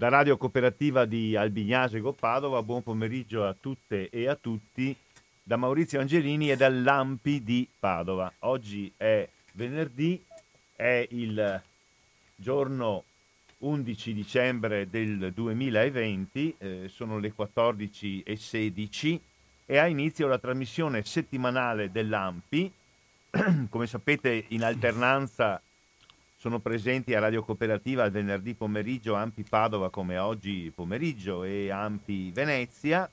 Da Radio Cooperativa di Albignasego Padova, buon pomeriggio a tutte e a tutti da Maurizio Angelini e dall'Ampi di Padova. Oggi è venerdì, è il giorno 11 dicembre del 2020, eh, sono le 14.16 e ha inizio la trasmissione settimanale dell'Ampi. Come sapete in alternanza sono presenti a Radio Cooperativa il venerdì pomeriggio Ampi Padova come oggi pomeriggio e Ampi Venezia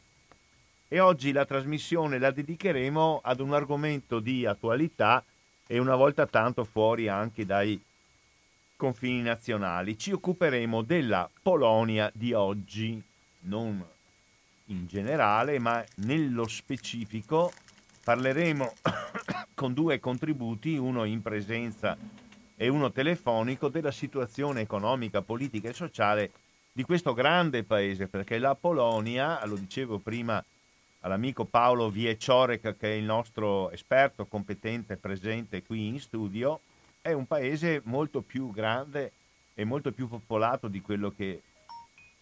e oggi la trasmissione la dedicheremo ad un argomento di attualità e una volta tanto fuori anche dai confini nazionali. Ci occuperemo della Polonia di oggi, non in generale, ma nello specifico parleremo con due contributi, uno in presenza e uno telefonico, della situazione economica, politica e sociale di questo grande paese, perché la Polonia, lo dicevo prima all'amico Paolo Vieciorek, che è il nostro esperto competente presente qui in studio, è un paese molto più grande e molto più popolato di quello che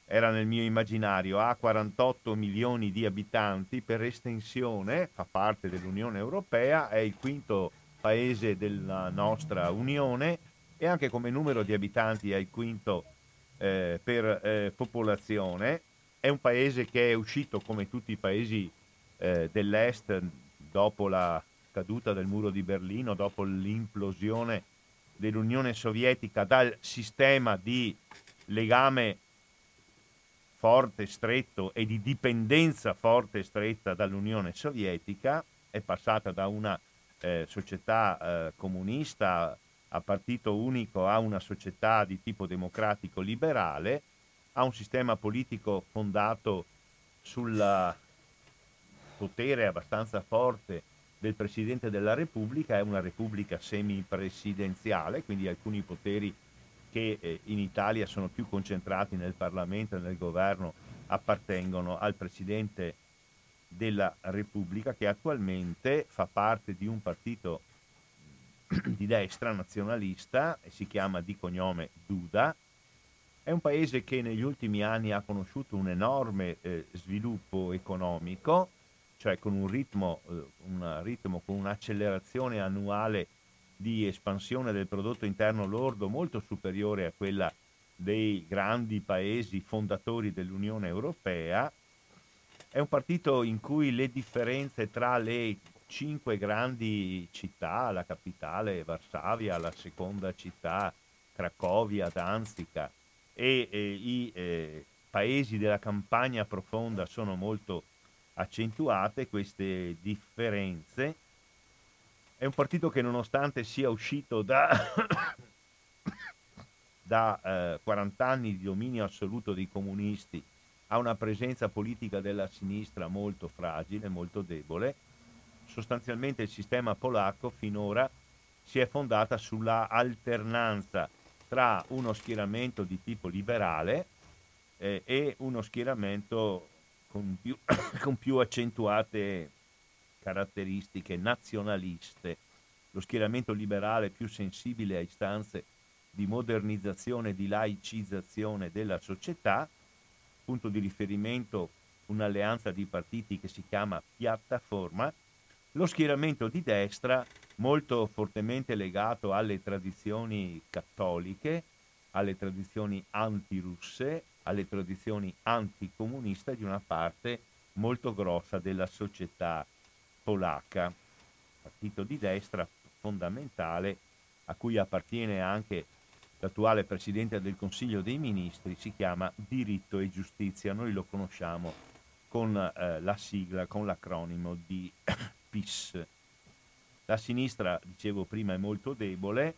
era nel mio immaginario. Ha 48 milioni di abitanti per estensione, fa parte dell'Unione Europea, è il quinto paese della nostra Unione e anche come numero di abitanti è il quinto eh, per eh, popolazione. È un paese che è uscito come tutti i paesi eh, dell'Est dopo la caduta del muro di Berlino, dopo l'implosione dell'Unione Sovietica dal sistema di legame forte, stretto e di dipendenza forte e stretta dall'Unione Sovietica, è passata da una eh, società eh, comunista a partito unico a una società di tipo democratico liberale, a un sistema politico fondato sul potere abbastanza forte del Presidente della Repubblica, è una Repubblica semipresidenziale, quindi alcuni poteri che eh, in Italia sono più concentrati nel Parlamento e nel governo appartengono al Presidente della Repubblica che attualmente fa parte di un partito di destra nazionalista e si chiama di cognome Duda. È un paese che negli ultimi anni ha conosciuto un enorme eh, sviluppo economico, cioè con un ritmo, eh, un ritmo, con un'accelerazione annuale di espansione del prodotto interno lordo molto superiore a quella dei grandi paesi fondatori dell'Unione Europea è un partito in cui le differenze tra le cinque grandi città, la capitale Varsavia, la seconda città Cracovia, Danzica e, e i eh, paesi della campagna profonda sono molto accentuate queste differenze. È un partito che nonostante sia uscito da, da eh, 40 anni di dominio assoluto dei comunisti, ha una presenza politica della sinistra molto fragile, molto debole. Sostanzialmente il sistema polacco finora si è fondata sulla alternanza tra uno schieramento di tipo liberale eh, e uno schieramento con più, con più accentuate caratteristiche nazionaliste. Lo schieramento liberale più sensibile a istanze di modernizzazione di laicizzazione della società, punto di riferimento un'alleanza di partiti che si chiama Piattaforma, lo schieramento di destra molto fortemente legato alle tradizioni cattoliche, alle tradizioni antirusse, alle tradizioni anticomuniste di una parte molto grossa della società polacca. Partito di destra fondamentale a cui appartiene anche l'attuale Presidente del Consiglio dei Ministri, si chiama Diritto e Giustizia. Noi lo conosciamo con eh, la sigla, con l'acronimo di PIS. La sinistra, dicevo prima, è molto debole,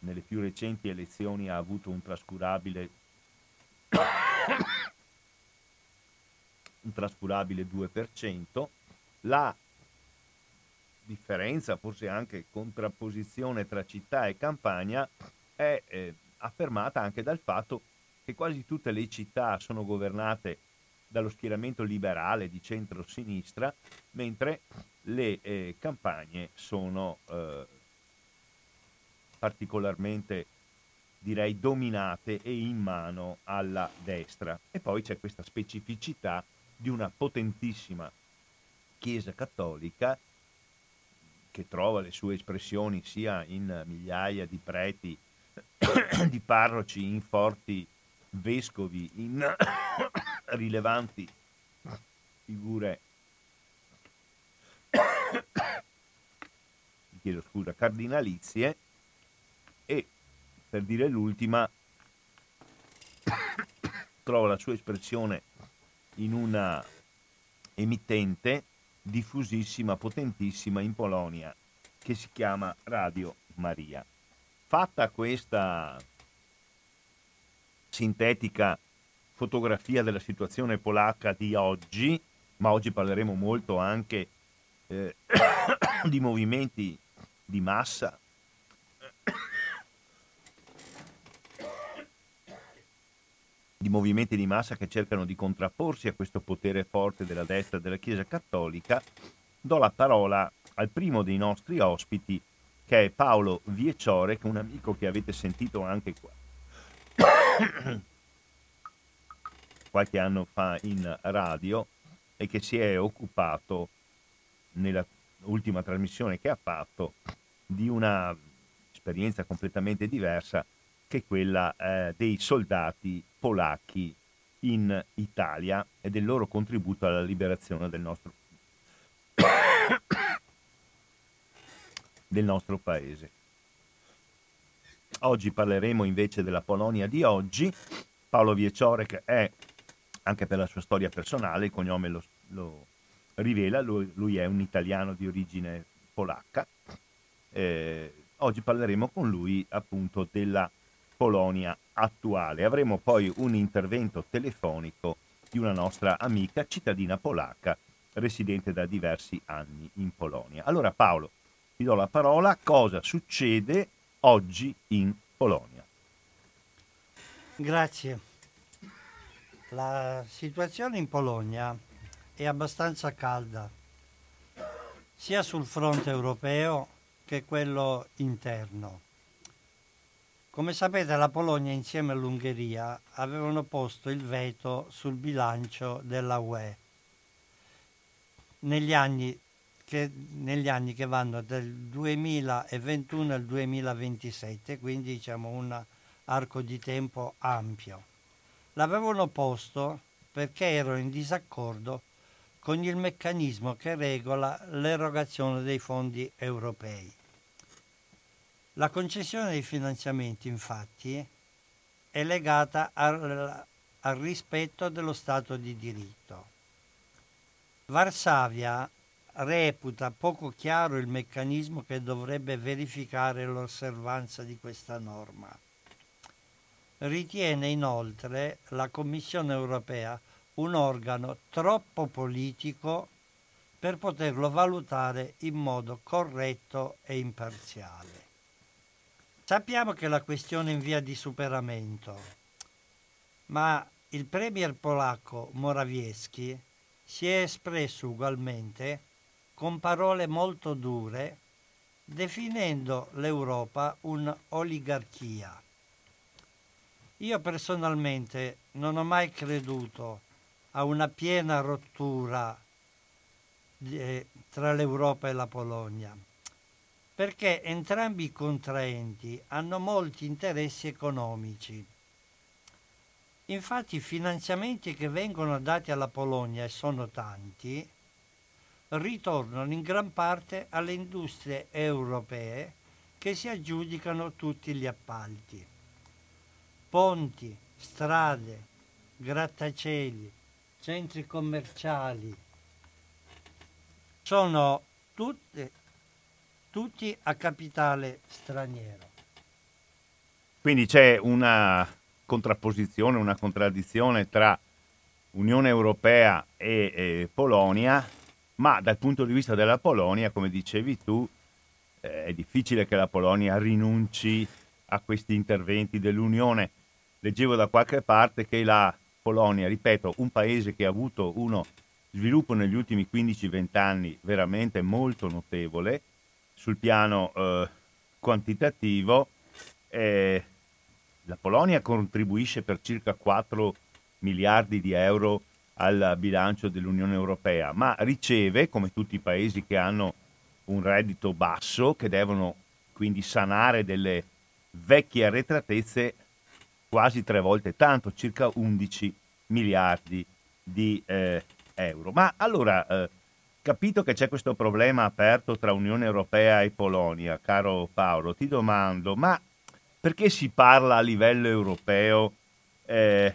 nelle più recenti elezioni ha avuto un trascurabile, un trascurabile 2%. La differenza, forse anche contrapposizione tra città e campagna, è eh, affermata anche dal fatto che quasi tutte le città sono governate dallo schieramento liberale di centro-sinistra, mentre le eh, campagne sono eh, particolarmente direi dominate e in mano alla destra. E poi c'è questa specificità di una potentissima Chiesa cattolica che trova le sue espressioni sia in migliaia di preti, di parroci, in forti vescovi, in rilevanti figure chiedo scusa, cardinalizie e per dire l'ultima trova la sua espressione in una emittente diffusissima, potentissima in Polonia che si chiama Radio Maria. Fatta questa sintetica fotografia della situazione polacca di oggi, ma oggi parleremo molto anche eh, di movimenti di massa. Di movimenti di massa che cercano di contrapporsi a questo potere forte della destra della Chiesa Cattolica, do la parola al primo dei nostri ospiti, che è Paolo Vieciore, che è un amico che avete sentito anche qua. Qualche anno fa in radio e che si è occupato nella ultima trasmissione che ha fatto di una esperienza completamente diversa che quella eh, dei soldati polacchi in Italia e del loro contributo alla liberazione del nostro, del nostro paese. Oggi parleremo invece della Polonia di oggi. Paolo Vieciorek è, anche per la sua storia personale, il cognome lo, lo rivela, lui, lui, è un italiano di origine polacca. Eh, oggi parleremo con lui appunto della Polonia attuale. Avremo poi un intervento telefonico di una nostra amica cittadina polacca residente da diversi anni in Polonia. Allora Paolo, ti do la parola, cosa succede oggi in Polonia? Grazie. La situazione in Polonia è abbastanza calda, sia sul fronte europeo che quello interno. Come sapete la Polonia insieme all'Ungheria avevano posto il veto sul bilancio della UE negli anni che, negli anni che vanno dal 2021 al 2027, quindi diciamo un arco di tempo ampio. L'avevano posto perché erano in disaccordo con il meccanismo che regola l'erogazione dei fondi europei. La concessione dei finanziamenti, infatti, è legata al, al rispetto dello Stato di diritto. Varsavia reputa poco chiaro il meccanismo che dovrebbe verificare l'osservanza di questa norma. Ritiene inoltre la Commissione europea un organo troppo politico per poterlo valutare in modo corretto e imparziale. Sappiamo che la questione è in via di superamento, ma il premier polacco Morawiecki si è espresso ugualmente con parole molto dure definendo l'Europa un'oligarchia. Io personalmente non ho mai creduto a una piena rottura eh, tra l'Europa e la Polonia, perché entrambi i contraenti hanno molti interessi economici. Infatti i finanziamenti che vengono dati alla Polonia, e sono tanti, ritornano in gran parte alle industrie europee che si aggiudicano tutti gli appalti. Ponti, strade, grattacieli, centri commerciali, sono tutte, tutti a capitale straniero. Quindi c'è una contrapposizione, una contraddizione tra Unione Europea e, e Polonia, ma dal punto di vista della Polonia, come dicevi tu, eh, è difficile che la Polonia rinunci a questi interventi dell'Unione. Leggevo da qualche parte che la Polonia, ripeto, un paese che ha avuto uno sviluppo negli ultimi 15-20 anni veramente molto notevole sul piano eh, quantitativo, eh, la Polonia contribuisce per circa 4 miliardi di euro al bilancio dell'Unione Europea, ma riceve, come tutti i paesi che hanno un reddito basso, che devono quindi sanare delle vecchie arretratezze, quasi tre volte tanto, circa 11 miliardi di eh, euro. Ma allora, eh, capito che c'è questo problema aperto tra Unione Europea e Polonia, caro Paolo, ti domando, ma perché si parla a livello europeo eh,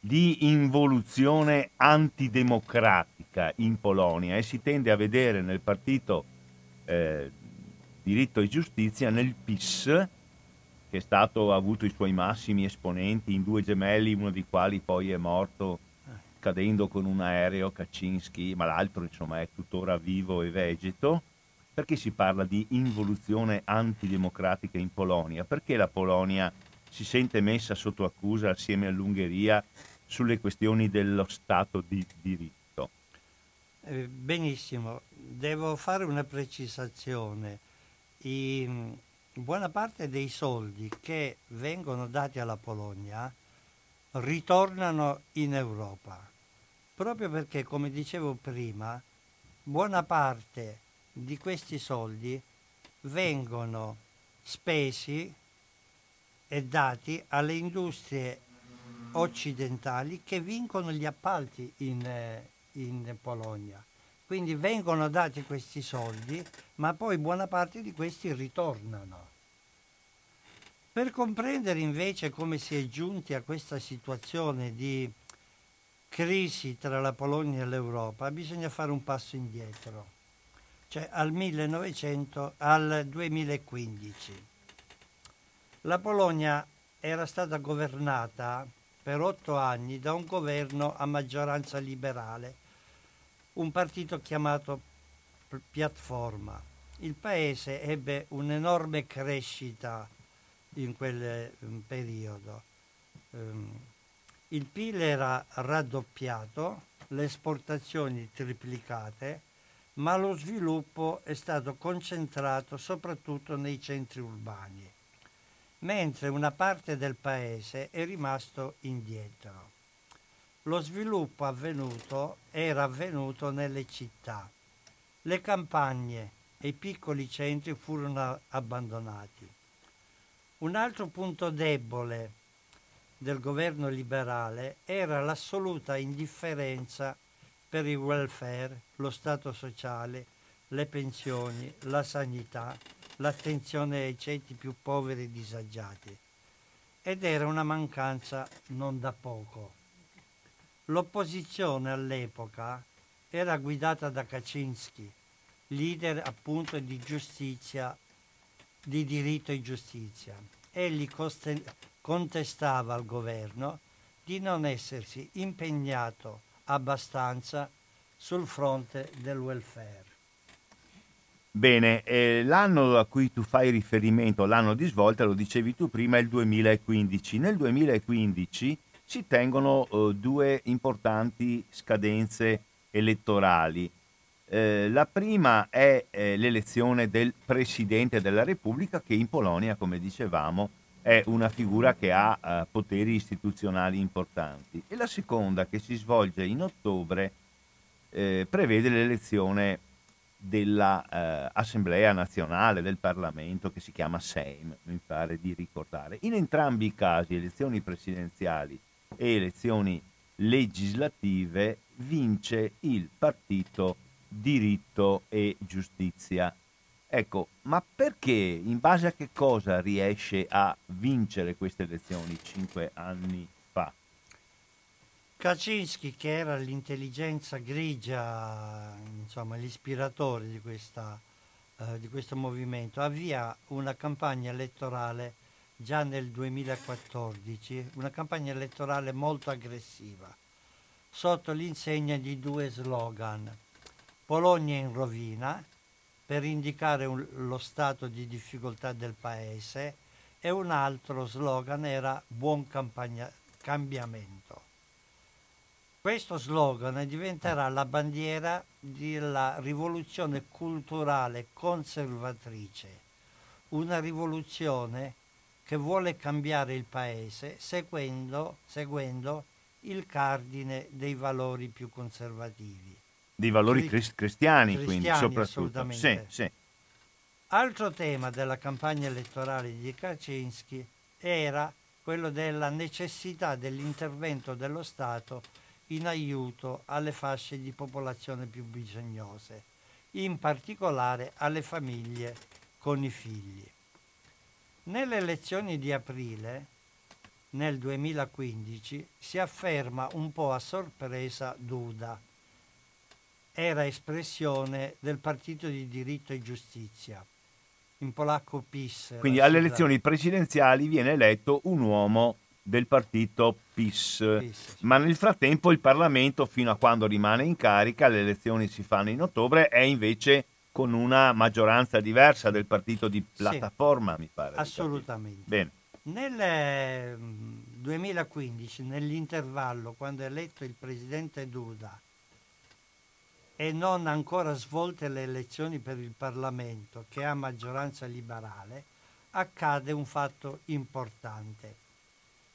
di involuzione antidemocratica in Polonia e si tende a vedere nel partito eh, diritto e giustizia, nel PIS, che è stato, ha avuto i suoi massimi esponenti in due gemelli, uno dei quali poi è morto cadendo con un aereo Kaczynski, ma l'altro insomma è tuttora vivo e vegeto. Perché si parla di involuzione antidemocratica in Polonia? Perché la Polonia si sente messa sotto accusa assieme all'Ungheria sulle questioni dello Stato di diritto? Eh, benissimo, devo fare una precisazione. I, buona parte dei soldi che vengono dati alla Polonia ritornano in Europa, proprio perché, come dicevo prima, buona parte di questi soldi vengono spesi e dati alle industrie occidentali che vincono gli appalti in, eh, in Polonia. Quindi vengono dati questi soldi, ma poi buona parte di questi ritornano. Per comprendere invece come si è giunti a questa situazione di crisi tra la Polonia e l'Europa, bisogna fare un passo indietro, cioè al 1900 al 2015. La Polonia era stata governata per otto anni da un governo a maggioranza liberale un partito chiamato Piattaforma. Il paese ebbe un'enorme crescita in quel um, periodo. Um, il PIL era raddoppiato, le esportazioni triplicate, ma lo sviluppo è stato concentrato soprattutto nei centri urbani, mentre una parte del paese è rimasto indietro. Lo sviluppo avvenuto era avvenuto nelle città. Le campagne e i piccoli centri furono abbandonati. Un altro punto debole del governo liberale era l'assoluta indifferenza per il welfare, lo Stato sociale, le pensioni, la sanità, l'attenzione ai ceti più poveri e disagiati. Ed era una mancanza non da poco. L'opposizione all'epoca era guidata da Kaczynski, leader appunto di giustizia, di diritto e giustizia. Egli contestava al governo di non essersi impegnato abbastanza sul fronte del welfare. Bene, eh, l'anno a cui tu fai riferimento, l'anno di svolta, lo dicevi tu prima, è il 2015. Nel 2015 si tengono eh, due importanti scadenze elettorali. Eh, la prima è eh, l'elezione del Presidente della Repubblica che in Polonia, come dicevamo, è una figura che ha eh, poteri istituzionali importanti. E la seconda, che si svolge in ottobre, eh, prevede l'elezione dell'Assemblea eh, nazionale, del Parlamento, che si chiama Sejm, mi pare di ricordare. In entrambi i casi, elezioni presidenziali e elezioni legislative vince il partito diritto e giustizia. Ecco, ma perché, in base a che cosa riesce a vincere queste elezioni cinque anni fa? Kaczynski, che era l'intelligenza grigia, insomma l'ispiratore di, questa, eh, di questo movimento, avvia una campagna elettorale già nel 2014 una campagna elettorale molto aggressiva sotto l'insegna di due slogan. Polonia in rovina per indicare un, lo stato di difficoltà del paese e un altro slogan era buon campagna, cambiamento. Questo slogan diventerà la bandiera della rivoluzione culturale conservatrice, una rivoluzione che vuole cambiare il paese seguendo, seguendo il cardine dei valori più conservativi. Dei valori Cri- cristiani, cristiani, quindi, soprattutto. Sì, sì. Altro tema della campagna elettorale di Kaczynski era quello della necessità dell'intervento dello Stato in aiuto alle fasce di popolazione più bisognose, in particolare alle famiglie con i figli. Nelle elezioni di aprile, nel 2015, si afferma un po' a sorpresa Duda. Era espressione del Partito di Diritto e Giustizia, in polacco PIS. Quindi alle elezioni presidenziali viene eletto un uomo del partito PIS. PIS, sì. Ma nel frattempo il Parlamento, fino a quando rimane in carica, le elezioni si fanno in ottobre, è invece con una maggioranza diversa del partito di piattaforma, mi pare. Assolutamente. Bene. Nel eh, 2015, nell'intervallo, quando è eletto il presidente Duda e non ancora svolte le elezioni per il Parlamento, che ha maggioranza liberale, accade un fatto importante.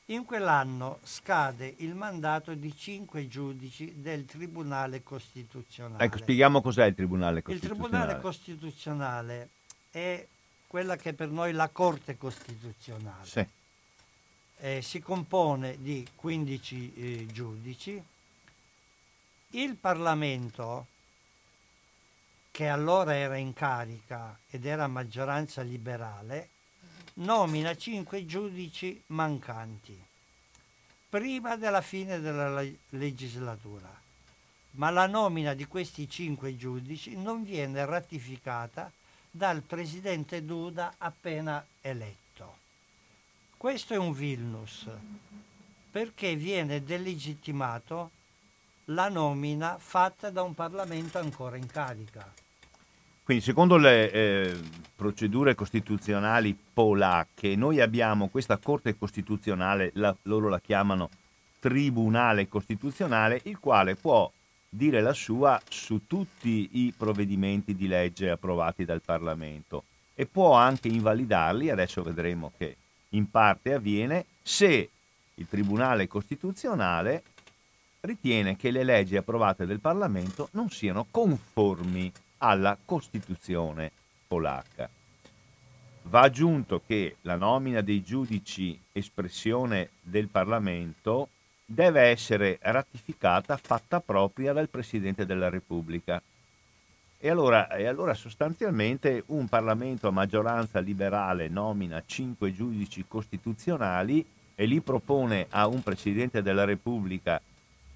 In quell'anno scade il mandato di cinque giudici del Tribunale Costituzionale. Ecco, spieghiamo cos'è il Tribunale Il Costituzionale. Tribunale Costituzionale è quella che per noi è la Corte Costituzionale. Sì. Eh, si compone di 15 eh, giudici. Il Parlamento, che allora era in carica ed era maggioranza liberale, nomina 5 giudici mancanti prima della fine della le- legislatura. Ma la nomina di questi cinque giudici non viene ratificata dal presidente Duda appena eletto. Questo è un Vilnus, perché viene delegittimato la nomina fatta da un Parlamento ancora in carica. Quindi secondo le eh, procedure costituzionali polacche, noi abbiamo questa Corte Costituzionale, la- loro la chiamano Tribunale Costituzionale, il quale può dire la sua su tutti i provvedimenti di legge approvati dal Parlamento e può anche invalidarli, adesso vedremo che in parte avviene, se il Tribunale Costituzionale ritiene che le leggi approvate dal Parlamento non siano conformi alla Costituzione polacca. Va aggiunto che la nomina dei giudici espressione del Parlamento deve essere ratificata, fatta propria dal Presidente della Repubblica. E allora, e allora sostanzialmente un Parlamento a maggioranza liberale nomina cinque giudici costituzionali e li propone a un Presidente della Repubblica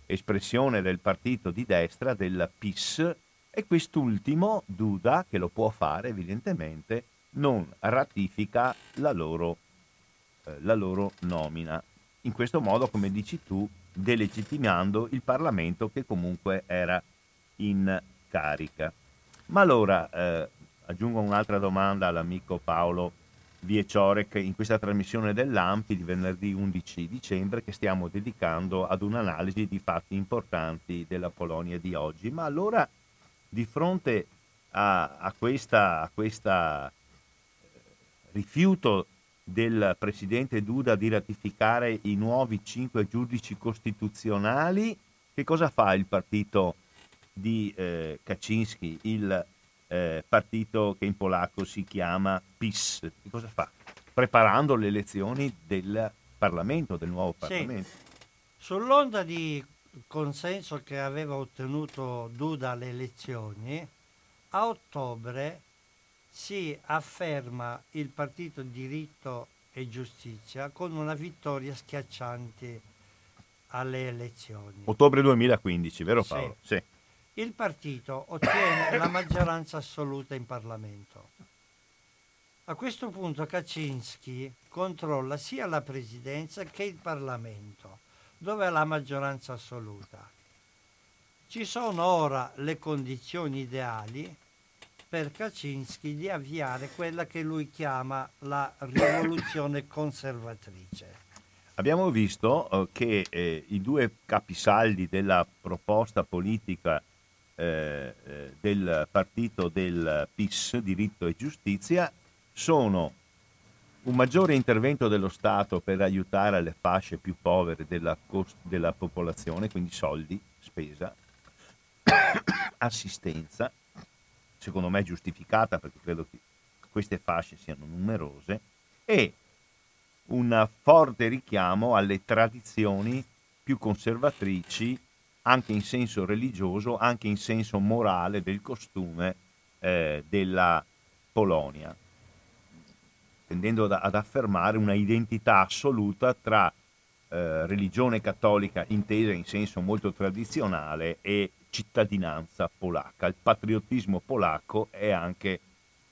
espressione del partito di destra, del PIS, e quest'ultimo, Duda, che lo può fare evidentemente, non ratifica la loro, eh, la loro nomina. In questo modo, come dici tu, delegittimando il Parlamento che comunque era in carica. Ma allora, eh, aggiungo un'altra domanda all'amico Paolo Vieciorek in questa trasmissione dell'AMPI di venerdì 11 dicembre che stiamo dedicando ad un'analisi di fatti importanti della Polonia di oggi. Ma allora, di fronte a, a questa, a questa eh, rifiuto del presidente Duda di ratificare i nuovi cinque giudici costituzionali, che cosa fa il partito di eh, Kaczynski, il eh, partito che in polacco si chiama PIS? Che cosa fa? Preparando le elezioni del Parlamento, del nuovo Sì. Parlamento. Sull'onda di consenso che aveva ottenuto Duda alle elezioni, a ottobre si afferma il partito Diritto e Giustizia con una vittoria schiacciante alle elezioni. Ottobre 2015, vero Sì. Paolo? Sì. Il partito ottiene la maggioranza assoluta in Parlamento. A questo punto Kaczynski controlla sia la presidenza che il Parlamento, dove ha la maggioranza assoluta. Ci sono ora le condizioni ideali per Kaczynski di avviare quella che lui chiama la rivoluzione conservatrice. Abbiamo visto eh, che eh, i due capisaldi della proposta politica eh, eh, del partito del PIS, diritto e giustizia, sono un maggiore intervento dello Stato per aiutare le fasce più povere della, cost- della popolazione, quindi soldi, spesa, assistenza, secondo me giustificata perché credo che queste fasce siano numerose, e un forte richiamo alle tradizioni più conservatrici anche in senso religioso, anche in senso morale del costume eh, della Polonia, tendendo ad, ad, affermare una identità assoluta tra eh, religione cattolica intesa in senso molto tradizionale e cittadinanza polacca. Il patriottismo polacco è anche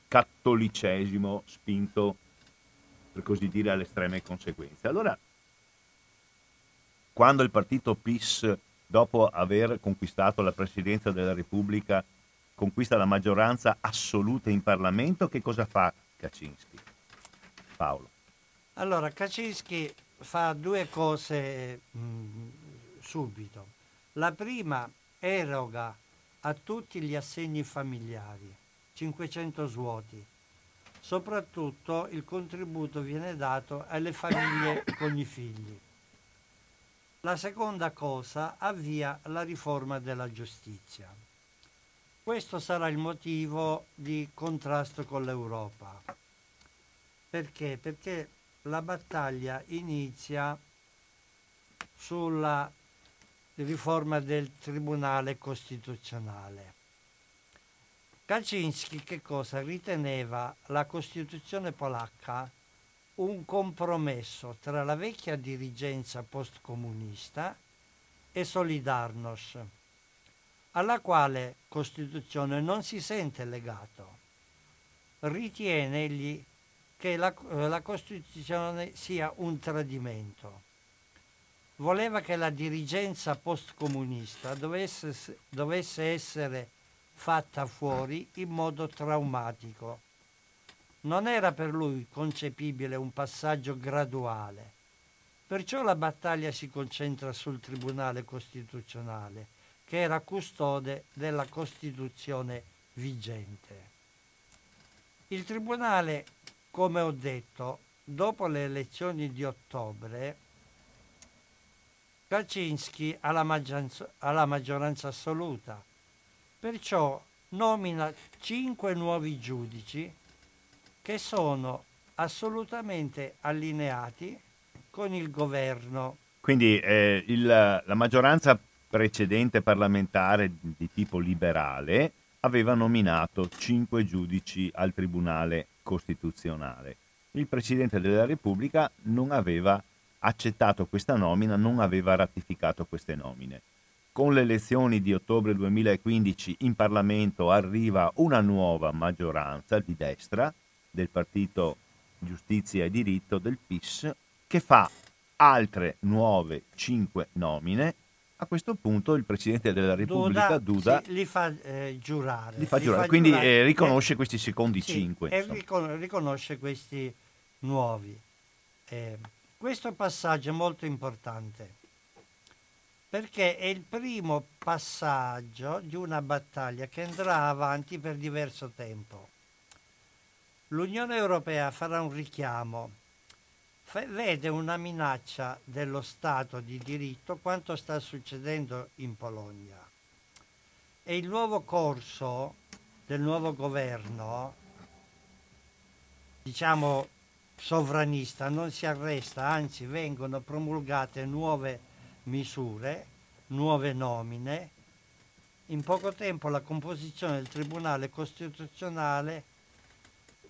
cattolicesimo spinto, per così dire, alle estreme conseguenze. Allora, quando il partito PIS, dopo aver conquistato la presidenza della Repubblica, conquista la maggioranza assoluta in Parlamento, che cosa fa Kaczynski? Paolo. Allora, Kaczynski fa due cose mh, mm, subito. La prima eroga a tutti gli assegni familiari, 500 svuoti. Soprattutto il contributo viene dato alle famiglie con i figli. La seconda cosa avvia la riforma della giustizia. Questo sarà il motivo di contrasto con l'Europa. Perché? Perché la battaglia inizia sulla riforma del Tribunale Costituzionale. Kaczynski che cosa? Riteneva la Costituzione polacca un compromesso tra la vecchia dirigenza postcomunista e Solidarnosc, alla quale Costituzione non si sente legato. Ritiene egli che la, la Costituzione sia un tradimento voleva che la dirigenza postcomunista dovesse, dovesse essere fatta fuori in modo traumatico. Non era per lui concepibile un passaggio graduale. Perciò la battaglia si concentra sul Tribunale Costituzionale, che era custode della Costituzione vigente. Il Tribunale, come ho detto, dopo le elezioni di ottobre, Kaczynski ha la, maggioranza, ha la maggioranza assoluta, perciò nomina cinque nuovi giudici che sono assolutamente allineati con il governo. Quindi eh, il, la maggioranza precedente parlamentare di tipo liberale aveva nominato cinque giudici al Tribunale Costituzionale. Il Presidente della Repubblica non aveva accettato questa nomina non aveva ratificato queste nomine. Con le elezioni di ottobre 2015 in Parlamento arriva una nuova maggioranza di destra del Partito Giustizia e Diritto del PIS che fa altre nuove cinque nomine. A questo punto il Presidente della Repubblica Duda, Duda sì, li fa eh, giurare. Li fa giurare. Fa quindi giurare. Eh, riconosce eh, questi secondi sì, cinque. E riconosce questi nuovi. Eh, questo passaggio è molto importante perché è il primo passaggio di una battaglia che andrà avanti per diverso tempo. L'Unione Europea farà un richiamo, vede una minaccia dello Stato di diritto quanto sta succedendo in Polonia. E il nuovo corso del nuovo governo, diciamo sovranista non si arresta, anzi vengono promulgate nuove misure, nuove nomine. In poco tempo la composizione del Tribunale Costituzionale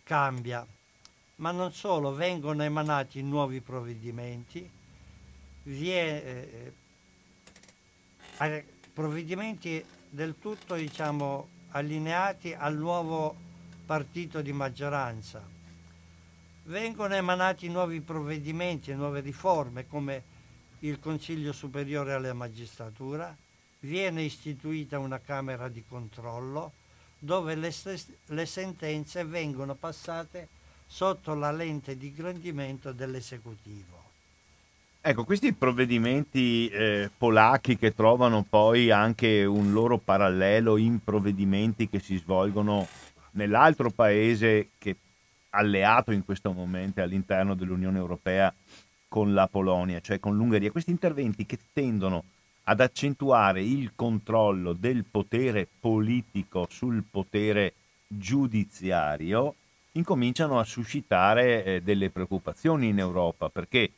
cambia, ma non solo, vengono emanati nuovi provvedimenti, vie, eh, eh provvedimenti del tutto diciamo, allineati al nuovo partito di maggioranza. Vengono emanati nuovi provvedimenti e nuove riforme come il Consiglio Superiore alla Magistratura, viene istituita una Camera di controllo dove le, le sentenze vengono passate sotto la lente di grandimento dell'esecutivo. Ecco, questi provvedimenti eh, polacchi che trovano poi anche un loro parallelo in provvedimenti che si svolgono nell'altro paese che alleato in questo momento all'interno dell'Unione Europea con la Polonia, cioè con l'Ungheria, questi interventi che tendono ad accentuare il controllo del potere politico sul potere giudiziario, incominciano a suscitare eh, delle preoccupazioni in Europa, perché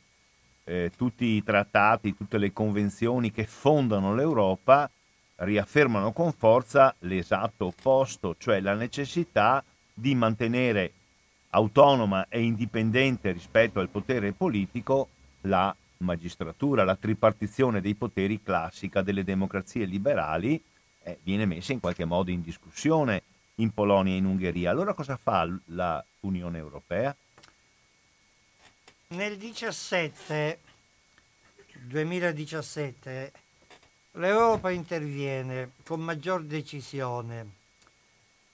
eh, tutti i trattati, tutte le convenzioni che fondano l'Europa riaffermano con forza l'esatto opposto, cioè la necessità di mantenere autonoma e indipendente rispetto al potere politico la magistratura, la tripartizione dei poteri classica delle democrazie liberali eh, viene messa in qualche modo in discussione in Polonia e in Ungheria. Allora cosa fa la Unione Europea? Nel 17, 2017 l'Europa interviene con maggior decisione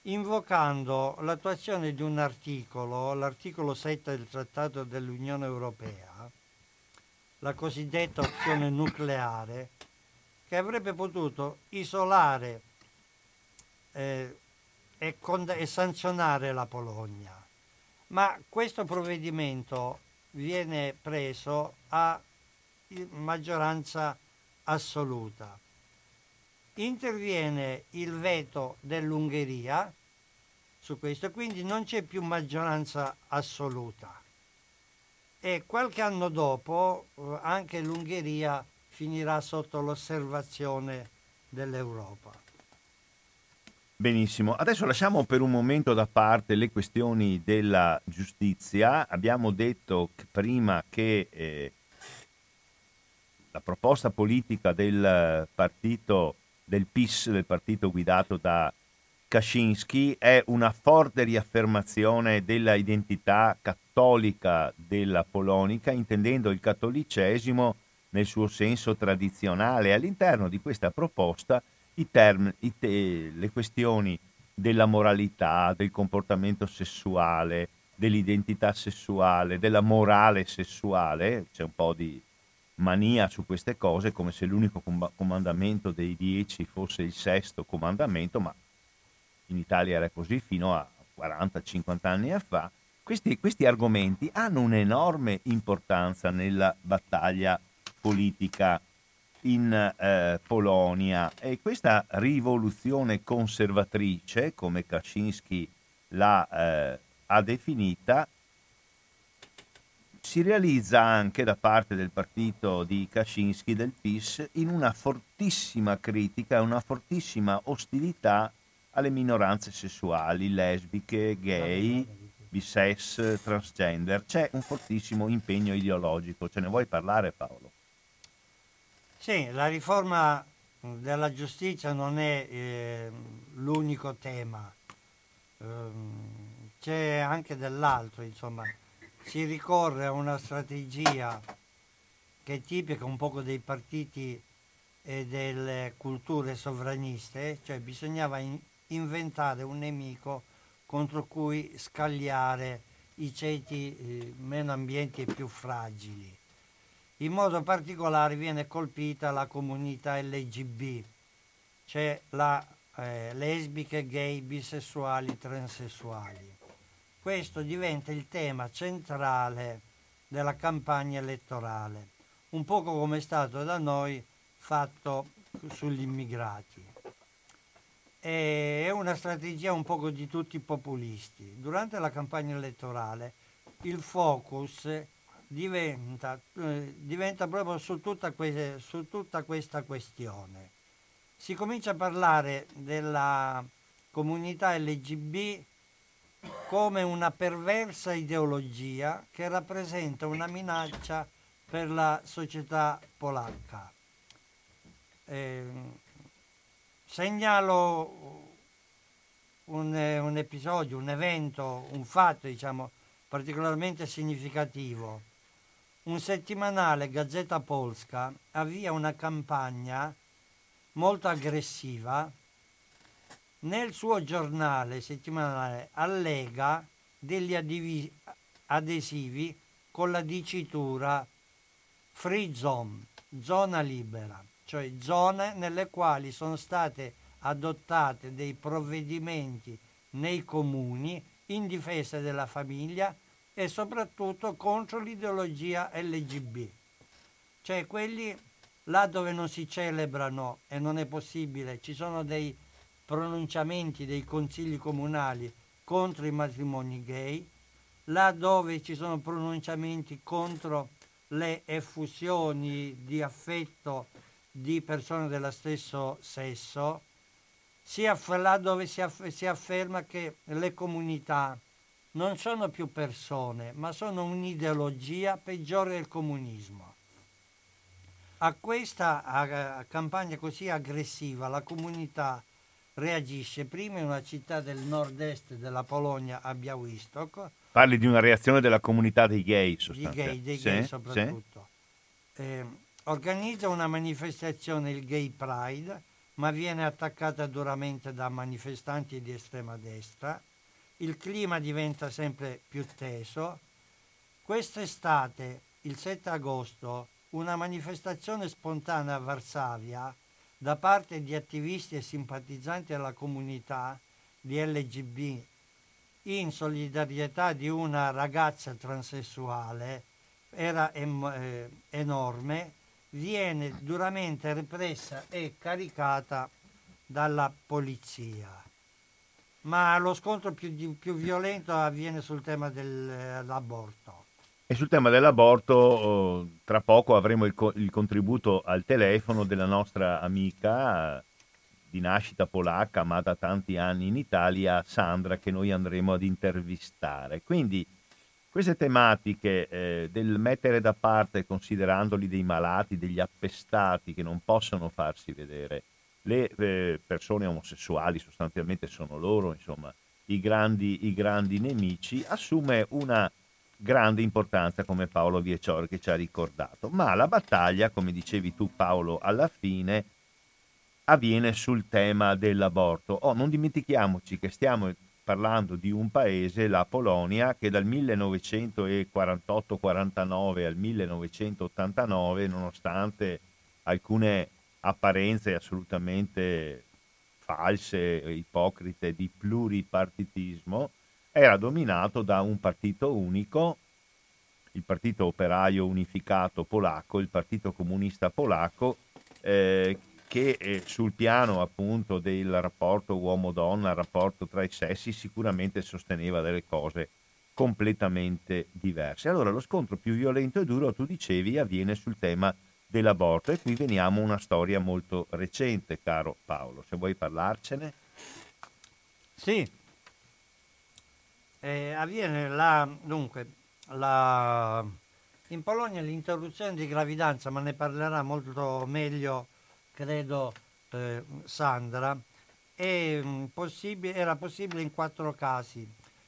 invocando l'attuazione di un articolo, l'articolo 7 del Trattato dell'Unione Europea, la cosiddetta opzione nucleare, che avrebbe potuto isolare eh, e, con- e sanzionare la Polonia. Ma questo provvedimento viene preso a maggioranza assoluta. Interviene il veto dell'Ungheria su questo, quindi non c'è più maggioranza assoluta. E qualche anno dopo eh, anche l'Ungheria finirà sotto l'osservazione dell'Europa. Benissimo, adesso lasciamo per un momento da parte le questioni della giustizia. Abbiamo detto prima che eh, la proposta politica del partito del PIS, del partito guidato da Kaczynski, è una forte riaffermazione della identità cattolica della Polonica, intendendo il cattolicesimo nel suo senso tradizionale. All'interno di questa proposta i term, i te, le questioni della moralità, del comportamento sessuale, dell'identità sessuale, della morale sessuale, c'è un po' di mania su queste cose, come se l'unico com- comandamento dei dieci fosse il sesto comandamento, ma in Italia era così fino a 40-50 anni fa. Questi, questi argomenti hanno un'enorme importanza nella battaglia politica in eh, Polonia e questa rivoluzione conservatrice, come Kaczynski l'ha eh, ha definita, si realizza anche da parte del partito di Kaczynski, del PIS, in una fortissima critica, una fortissima ostilità alle minoranze sessuali, lesbiche, gay, bisex, transgender. C'è un fortissimo impegno ideologico. Ce ne vuoi parlare Paolo? Sì, la riforma della giustizia non è eh, l'unico tema, ehm, c'è anche dell'altro, insomma, si ricorre a una strategia che è tipica un poco dei partiti e delle culture sovraniste, cioè bisognava in- inventare un nemico contro cui scagliare i ceti eh, meno ambienti e più fragili. In modo particolare viene colpita la comunità LGB, cioè la eh, lesbiche, gay, bisessuali, transessuali. Questo diventa il tema centrale della campagna elettorale, un poco come è stato da noi fatto sugli immigrati. È una strategia un poco di tutti i populisti. Durante la campagna elettorale il focus diventa, eh, diventa proprio su tutta, que- su tutta questa questione. Si comincia a parlare della comunità LGB come una perversa ideologia che rappresenta una minaccia per la società polacca. Eh, segnalo un, un, episodio, un evento, un fatto diciamo, particolarmente significativo un settimanale Gazzetta Polska avvia una campagna molto aggressiva. Nel suo giornale settimanale allega degli adivi- adesivi con la dicitura Free Zone, zona libera, cioè zone nelle quali sono state adottate dei provvedimenti nei comuni in difesa della famiglia e soprattutto contro l'ideologia LGB. Cioè quelli là dove non si celebrano e non è possibile, ci sono dei pronunciamenti dei consigli comunali contro i matrimoni gay, là dove ci sono pronunciamenti contro le effusioni di affetto di persone dello stesso sesso, sia là dove si, aff- si afferma che le comunità non sono più persone, ma sono un'ideologia peggiore del comunismo. A questa campagna così aggressiva la comunità reagisce prima in una città del nord-est della Polonia, a Białystok. Parli di una reazione della comunità dei gay, sostanzialmente. Di gay, dei sì, gay soprattutto. Sì. Eh, organizza una manifestazione, il Gay Pride, ma viene attaccata duramente da manifestanti di estrema destra. Il clima diventa sempre più teso. Quest'estate, il 7 agosto, una manifestazione spontanea a Varsavia da parte di attivisti e simpatizzanti della comunità di LGB in solidarietà di una ragazza transessuale era em- eh, enorme, viene duramente repressa e caricata dalla polizia. Ma lo scontro più, più violento avviene sul tema dell'aborto. E sul tema dell'aborto, oh, tra poco avremo il, co- il, contributo al telefono della nostra amica di nascita polacca, ma da tanti anni in Italia, Sandra, che noi andremo ad intervistare. Quindi queste tematiche eh, del mettere da parte, considerandoli dei malati, degli appestati che non possono farsi vedere, le eh, persone omosessuali sostanzialmente sono loro, insomma, i grandi, i grandi nemici, assume una grande importanza come Paolo Viecior che ci ha ricordato. Ma la battaglia, come dicevi tu Paolo, alla fine avviene sul tema dell'aborto. Oh, non dimentichiamoci che stiamo parlando di un paese, la Polonia, che dal 1948-49 al 1989, nonostante alcune apparenze assolutamente false, ipocrite di pluripartitismo, era dominato da un partito unico, il Partito Operaio Unificato Polacco, il Partito Comunista Polacco, eh, che eh, sul piano appunto del rapporto uomo-donna, rapporto tra i sessi, sicuramente sosteneva delle cose completamente diverse. Allora lo scontro più violento e duro, tu dicevi, avviene sul tema dell'aborto e qui veniamo a una storia molto recente, caro Paolo, se vuoi parlarcene. Sì, eh, avviene la, dunque, la, in Polonia l'interruzione di gravidanza, ma ne parlerà molto meglio, credo, eh, Sandra, è, mm, possibile, era possibile in quattro casi.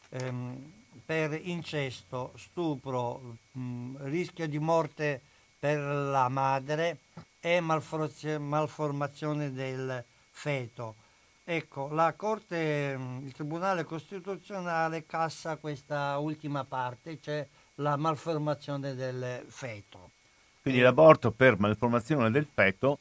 Ehm, per incesto, stupro, mh, mm, rischio di morte per la madre e malformazione del feto. Ecco, la Corte, il Tribunale Costituzionale cassa questa ultima parte, cioè la malformazione del feto. Quindi l'aborto per malformazione del feto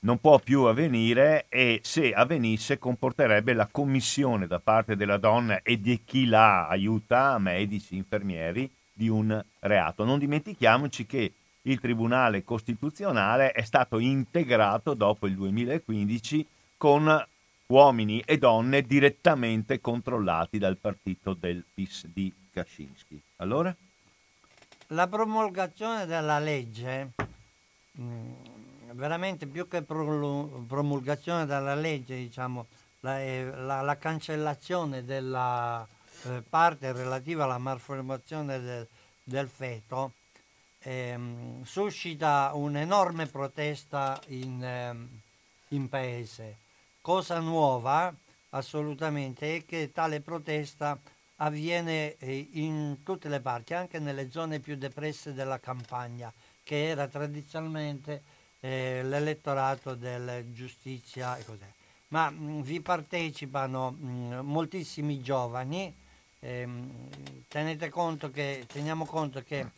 non può più avvenire e se avvenisse comporterebbe la commissione da parte della donna e di chi la aiuta, medici, infermieri, di un reato. Non dimentichiamoci che il Tribunale Costituzionale è stato integrato dopo il 2015 con uomini e donne direttamente controllati dal partito del PIS di Kaczynski. Allora? La promulgazione della legge, mm, veramente più che promulgazione della legge, diciamo, la, la, la cancellazione della eh, parte relativa alla malformazione del, del feto, ehm, suscita un'enorme protesta in, ehm, in paese Cosa nuova assolutamente è che tale protesta avviene eh, in tutte le parti, anche nelle zone più depresse della campagna, che era tradizionalmente eh, l'elettorato della giustizia e così. Ma mh, mm, vi partecipano mh, mm, moltissimi giovani, ehm, tenete conto che, teniamo conto che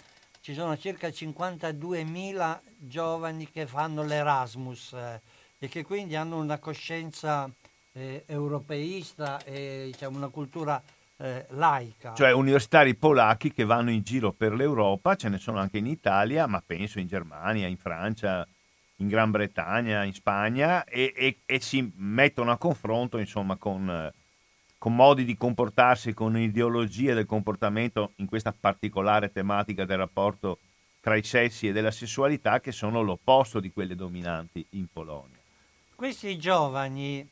ci sono circa 52.000 giovani che fanno l'Erasmus. Eh, e che quindi hanno una coscienza eh, europeista e diciamo, una cultura eh, laica. Cioè universitari polacchi che vanno in giro per l'Europa, ce ne sono anche in Italia, ma penso in Germania, in Francia, in Gran Bretagna, in Spagna, e, e, e si mettono a confronto insomma con, con modi di comportarsi, con ideologie del comportamento in questa particolare tematica del rapporto tra i sessi e della sessualità che sono l'opposto di quelle dominanti in Polonia. Questi giovani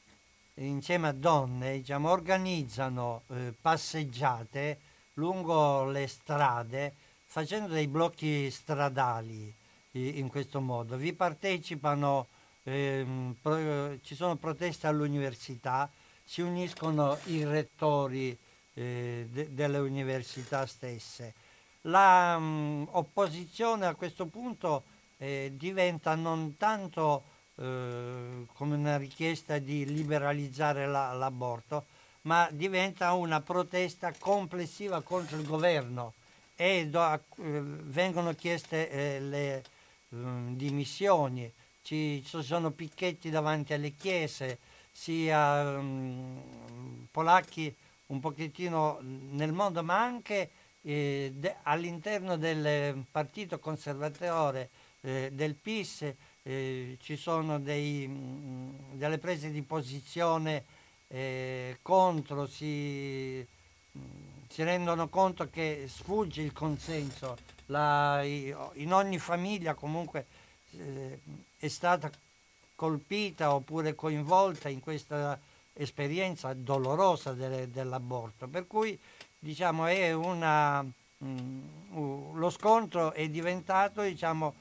insieme a donne diciamo, organizzano eh, passeggiate lungo le strade facendo dei blocchi stradali in questo modo. Vi partecipano, ehm, pro, ci sono proteste all'università, si uniscono i rettori eh, de, delle università stesse. La mh, opposizione a questo punto eh, diventa non tanto eh, come una richiesta di liberalizzare la, l'aborto, ma diventa una protesta complessiva contro il governo. E do, eh, vengono chieste eh, le mm, dimissioni, ci, ci, sono picchetti davanti alle chiese, sia um, polacchi un pochettino nel mondo, ma anche eh, de, all'interno del partito conservatore eh, del PIS eh, ci sono dei, mh, mm, delle prese di posizione eh, contro, si, mh, mm, si, rendono conto che sfugge il consenso. La, in ogni famiglia comunque eh, è stata colpita oppure coinvolta in questa esperienza dolorosa de, dell'aborto. Per cui diciamo, una, mh, mm, lo scontro è diventato diciamo,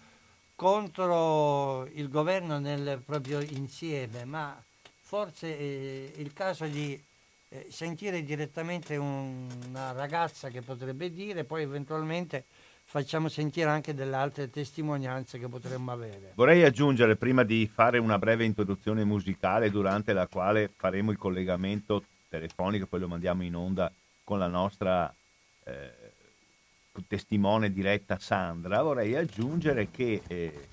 contro il governo nel proprio insieme, ma forse è il caso di eh, sentire direttamente una ragazza che potrebbe dire, poi eventualmente facciamo sentire anche delle altre testimonianze che potremmo avere. Vorrei aggiungere, prima di fare una breve introduzione musicale durante la quale faremo il collegamento telefonico, poi lo mandiamo in onda con la nostra eh, testimone diretta Sandra, vorrei aggiungere che eh,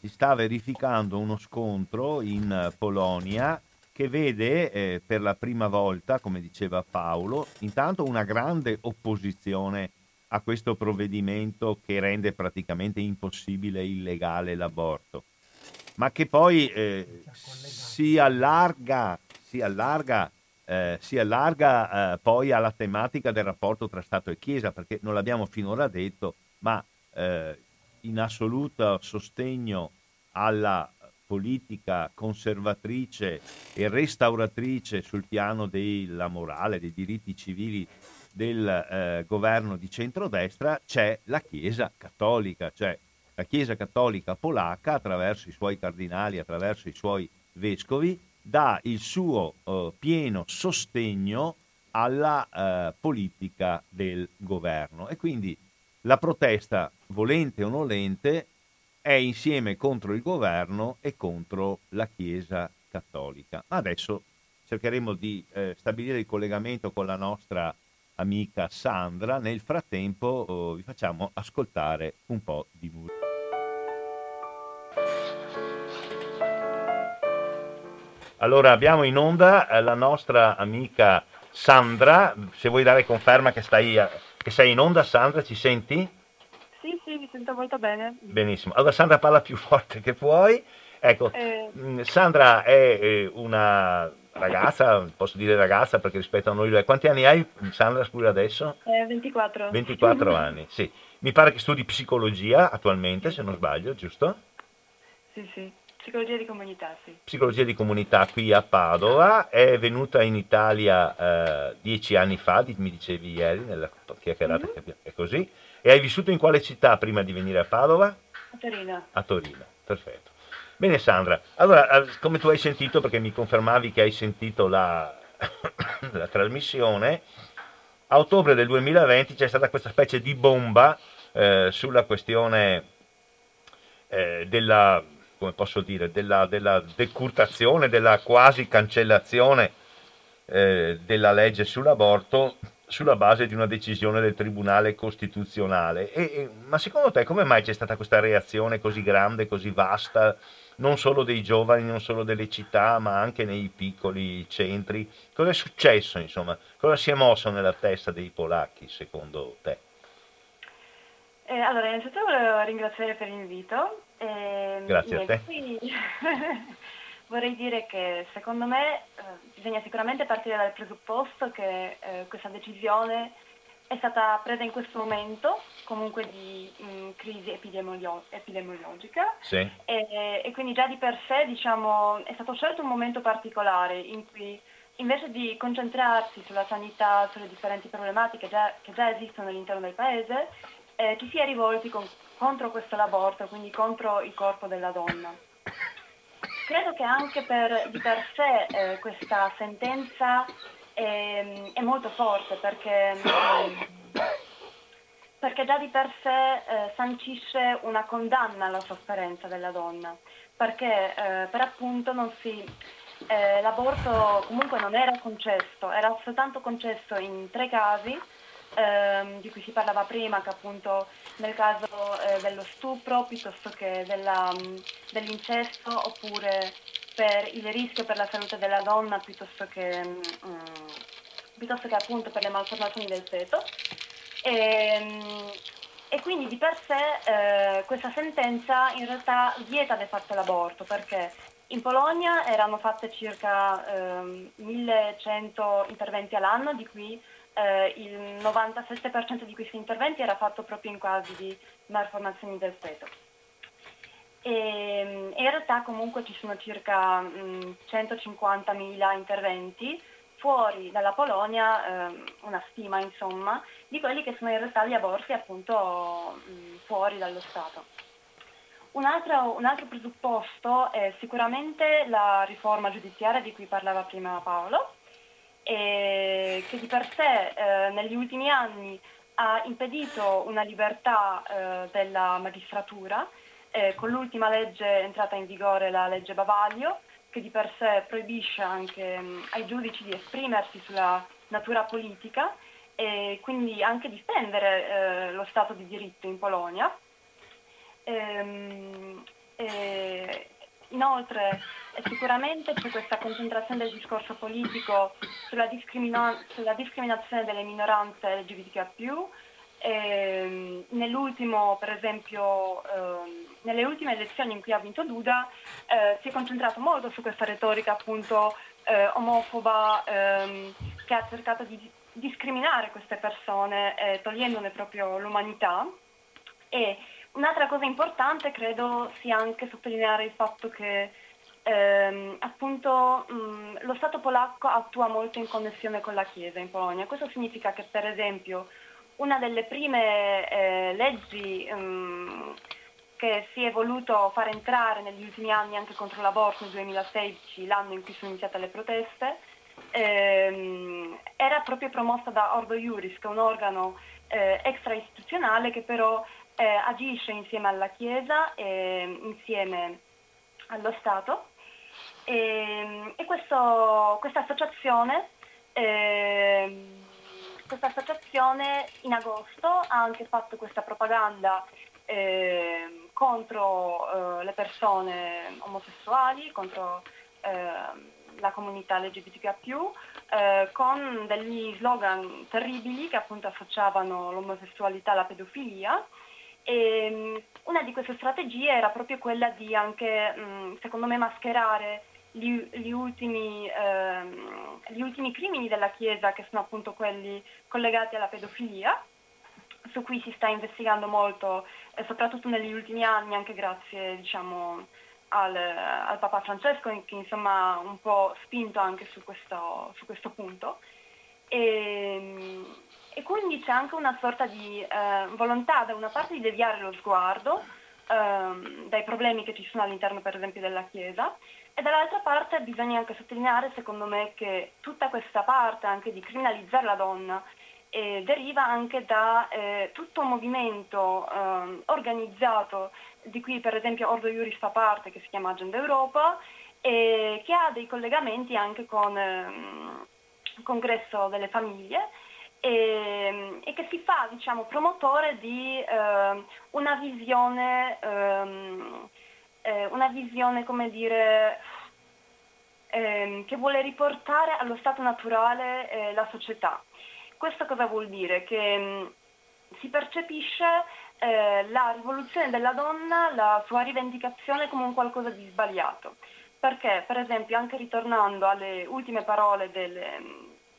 si sta verificando uno scontro in Polonia che vede eh, per la prima volta, come diceva Paolo, intanto una grande opposizione a questo provvedimento che rende praticamente impossibile e illegale l'aborto, ma che poi eh, si allarga, si allarga eh, si allarga eh, poi alla tematica del rapporto tra Stato e Chiesa, perché non l'abbiamo finora detto, ma eh, in assoluto sostegno alla politica conservatrice e restauratrice sul piano della morale, dei diritti civili del eh, governo di centrodestra, c'è la Chiesa cattolica, cioè la Chiesa cattolica polacca attraverso i suoi cardinali, attraverso i suoi vescovi, dà il suo eh, pieno sostegno alla eh, politica del governo e quindi la protesta, volente o nolente, è insieme contro il governo e contro la Chiesa cattolica. Adesso cercheremo di eh, stabilire il collegamento con la nostra amica Sandra, nel frattempo oh, vi facciamo ascoltare un po' di musica. Allora abbiamo in onda eh, la nostra amica Sandra, se vuoi dare conferma che, stai, che sei in onda Sandra, ci senti? Sì, sì, mi sento molto bene. Benissimo, allora Sandra parla più forte che puoi. Ecco, eh... Mm, Sandra è eh, una ragazza, posso dire ragazza perché rispetto a noi, quanti anni hai Sandra scusa adesso? Eh, 24. 24 anni, sì. Mi pare che studi psicologia attualmente, se non sbaglio, giusto? Sì, sì. Psicologia di comunità, sì. Psicologia di comunità qui a Padova, è venuta in Italia eh, dieci anni fa, mi dicevi ieri nella chiacchierata mm-hmm. che è così, e hai vissuto in quale città prima di venire a Padova? A Torino. A Torino, perfetto. Bene Sandra, allora eh, come tu hai sentito, perché mi confermavi che hai sentito la, la trasmissione, a ottobre del 2020 c'è stata questa specie di bomba eh, sulla questione eh, della come posso dire, della, della decurtazione, della quasi cancellazione eh, della legge sull'aborto sulla base di una decisione del Tribunale Costituzionale. E, e, ma secondo te come mai c'è stata questa reazione così grande, così vasta, non solo dei giovani, non solo delle città, ma anche nei piccoli centri? Cosa è successo, insomma? Cosa si è mosso nella testa dei polacchi, secondo te? Eh, allora, innanzitutto volevo ringraziare per l'invito. Eh, Grazie a te. Qui... vorrei dire che secondo me eh, bisogna sicuramente partire dal presupposto che eh, questa decisione è stata presa in questo momento comunque di mh, mm, crisi epidemiolo- epidemiologica sì. e, e, quindi già di per sé diciamo, è stato scelto un momento particolare in cui invece di concentrarsi sulla sanità, sulle differenti problematiche già, che già esistono all'interno del paese, eh, ci si è rivolti con, contro questo l'aborto, quindi contro il corpo della donna. Credo che anche per, di per sé eh, questa sentenza è, è, molto forte perché, perché già di per sé eh, sancisce una condanna alla sofferenza della donna, perché eh, per appunto non si, eh, l'aborto comunque non era concesso, era soltanto concesso in tre casi ehm, di cui si parlava prima, che appunto nel caso eh, dello stupro piuttosto che della, mm, dell'incesto oppure per il rischio per la salute della donna piuttosto che, um, piuttosto che appunto per le malformazioni del feto. E, um, e quindi di per sé eh, questa sentenza in realtà vieta di fatto l'aborto perché in Polonia erano fatte circa eh, 1100 interventi all'anno, di cui eh, il 97% di questi interventi era fatto proprio in casi di malformazioni del feto. E, e in realtà comunque ci sono circa mh, 150.000 interventi fuori dalla Polonia, eh, una stima insomma, di quelli che sono in realtà gli aborti appunto mh, fuori dallo Stato. Un altro, un altro presupposto è sicuramente la riforma giudiziaria di cui parlava prima Paolo, che di per sé eh, negli ultimi anni ha impedito una libertà eh, della magistratura, eh, con l'ultima legge entrata in vigore, la legge Bavaglio, che di per sé proibisce anche mm, ai giudici di esprimersi sulla natura politica e quindi anche difendere eh, lo Stato di diritto in Polonia. Ehm, inoltre sicuramente c'è questa concentrazione del discorso politico sulla, discrimina- sulla discriminazione delle minoranze LGBTQ. Eh, nell'ultimo, per esempio, eh, nelle ultime elezioni in cui ha vinto Duda, eh, si è concentrato molto su questa retorica appunto eh, omofoba ehm, che ha cercato di discriminare queste persone eh, togliendone proprio l'umanità. E un'altra cosa importante credo sia anche sottolineare il fatto che ehm, appunto mh, lo Stato polacco attua molto in connessione con la Chiesa in Polonia. Questo significa che per esempio una delle prime eh, leggi mh, che si è voluto far entrare negli ultimi anni anche contro l'aborto nel 2016, l'anno in cui sono iniziate le proteste, ehm, era proprio promossa da Ordo Iuris, che è un organo eh, extra-istituzionale che però eh, agisce insieme alla Chiesa e insieme allo Stato. E, ehm, e questo, questa, associazione, eh, questa associazione in agosto ha anche fatto questa propaganda eh, contro eh, le persone omosessuali, contro ehm, la comunità LGBTQ, eh, con degli slogan terribili che appunto associavano l'omosessualità alla pedofilia. E, ehm, una di queste strategie era proprio quella di anche, secondo me, mascherare gli, gli, ultimi, ehm, gli ultimi crimini della Chiesa, che sono appunto quelli collegati alla pedofilia, su cui si sta investigando molto, eh, soprattutto negli ultimi anni, anche grazie diciamo, al, al, Papa Francesco, che insomma ha un po' spinto anche su questo, su questo punto. E, e, quindi c'è anche una sorta di eh, volontà da una parte di deviare lo sguardo ehm, dai problemi che ci sono all'interno per esempio della Chiesa e dall'altra parte bisogna anche sottolineare, secondo me, che tutta questa parte anche di criminalizzare la donna eh, deriva anche da eh, tutto un movimento eh, organizzato di cui per esempio Ordo Iuris fa parte, che si chiama Agenda Europa, e che ha dei collegamenti anche con il ehm, Congresso delle Famiglie e, e, che si fa diciamo, promotore di eh, una visione, ehm, eh, una visione come dire, ehm, che vuole riportare allo stato naturale eh, la società. Questo cosa vuol dire? Che mh, mm, si percepisce eh, la rivoluzione della donna, la sua rivendicazione come un qualcosa di sbagliato. Perché, per esempio, anche ritornando alle ultime parole del,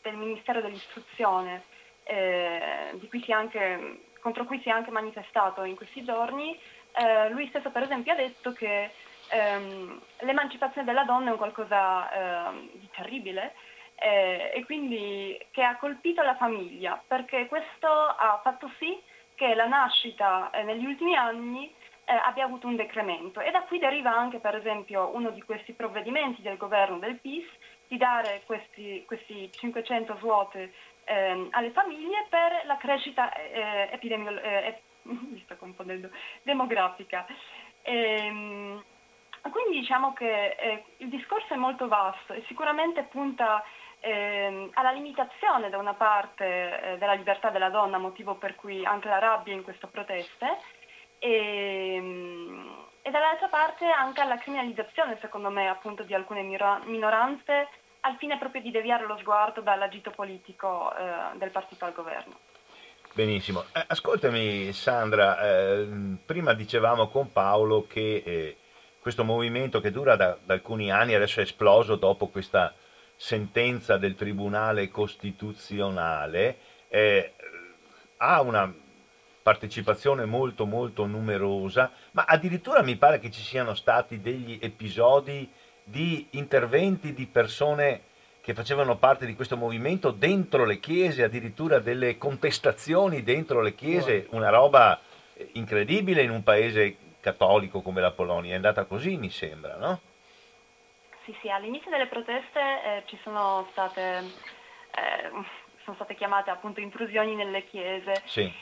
del Ministero dell'Istruzione, eh, cui anche, contro cui si è anche manifestato in questi giorni, eh, lui stesso per esempio ha detto che ehm, l'emancipazione della donna è un qualcosa eh, di terribile eh, e quindi che ha colpito la famiglia, perché questo ha fatto sì che la nascita eh, negli ultimi anni eh, abbia avuto un decremento. E da qui deriva anche per esempio uno di questi provvedimenti del governo del PIS di dare questi, questi 500 svuote ehm, alle famiglie per la crescita eh, epidemiolo- eh, demografica. E, ehm, quindi diciamo che eh, il discorso è molto vasto e sicuramente punta eh, alla limitazione da una parte eh, della libertà della donna, motivo per cui anche la rabbia in queste proteste, e, ehm, e dall'altra parte anche alla criminalizzazione, secondo me, appunto di alcune minoranze al fine proprio di deviare lo sguardo dall'agito politico eh, del partito al governo. Benissimo, eh, ascoltami Sandra, eh, prima dicevamo con Paolo che eh, questo movimento che dura da, da, alcuni anni adesso è esploso dopo questa sentenza del Tribunale Costituzionale, eh, ha una partecipazione molto molto numerosa, ma addirittura mi pare che ci siano stati degli episodi di interventi di persone che facevano parte di questo movimento dentro le chiese, addirittura delle contestazioni dentro le chiese, una roba incredibile in un paese cattolico come la Polonia. È andata così, mi sembra, no? Sì, sì, all'inizio delle proteste eh, ci sono state, eh, sono state chiamate appunto intrusioni nelle chiese. Sì.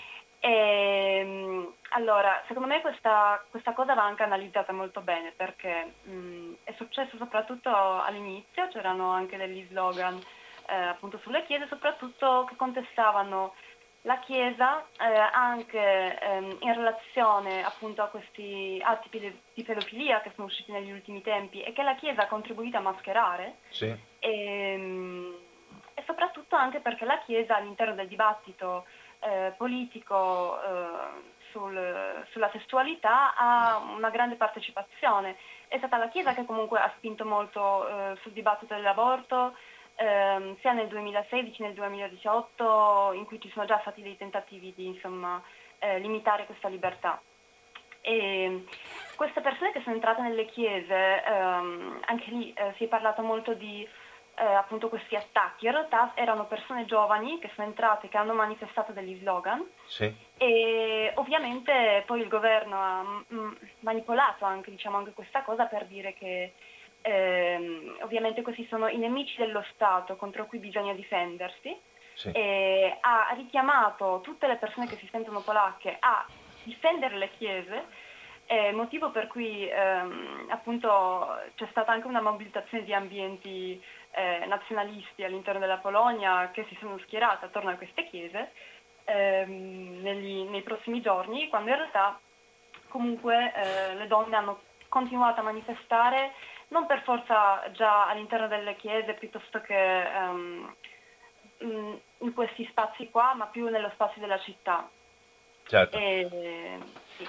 E, ehm, allora, secondo me questa, questa, cosa va anche analizzata molto bene perché mh, è successo soprattutto all'inizio, c'erano anche degli slogan eh, appunto sulle chiese, soprattutto che contestavano la Chiesa eh, anche ehm, in relazione appunto a questi atti di pedofilia che sono usciti negli ultimi tempi e che la Chiesa ha contribuito a mascherare sì. e, ehm, e, soprattutto anche perché la Chiesa all'interno del dibattito eh, politico eh, sul, sulla sessualità ha una grande partecipazione. È stata la Chiesa che comunque ha spinto molto eh, sul dibattito dell'aborto, ehm, sia nel 2016 che nel 2018 in cui ci sono già stati dei tentativi di insomma, eh, limitare questa libertà. E queste persone che sono entrate nelle chiese, ehm, anche lì eh, si è parlato molto di eh, appunto questi attacchi, in realtà erano persone giovani che sono entrate, che hanno manifestato degli slogan sì. e ovviamente poi il governo ha m- manipolato anche, diciamo, anche questa cosa per dire che ehm, ovviamente questi sono i nemici dello Stato contro cui bisogna difendersi, sì. e ha richiamato tutte le persone che si sentono polacche a difendere le chiese, eh, motivo per cui ehm, appunto c'è stata anche una mobilitazione di ambienti eh, nazionalisti all'interno della Polonia che si sono schierati attorno a queste chiese ehm, negli, nei prossimi giorni, quando in realtà comunque eh, le donne hanno continuato a manifestare non per forza già all'interno delle chiese piuttosto che um, in questi spazi qua, ma più nello spazio della città. Certo. E.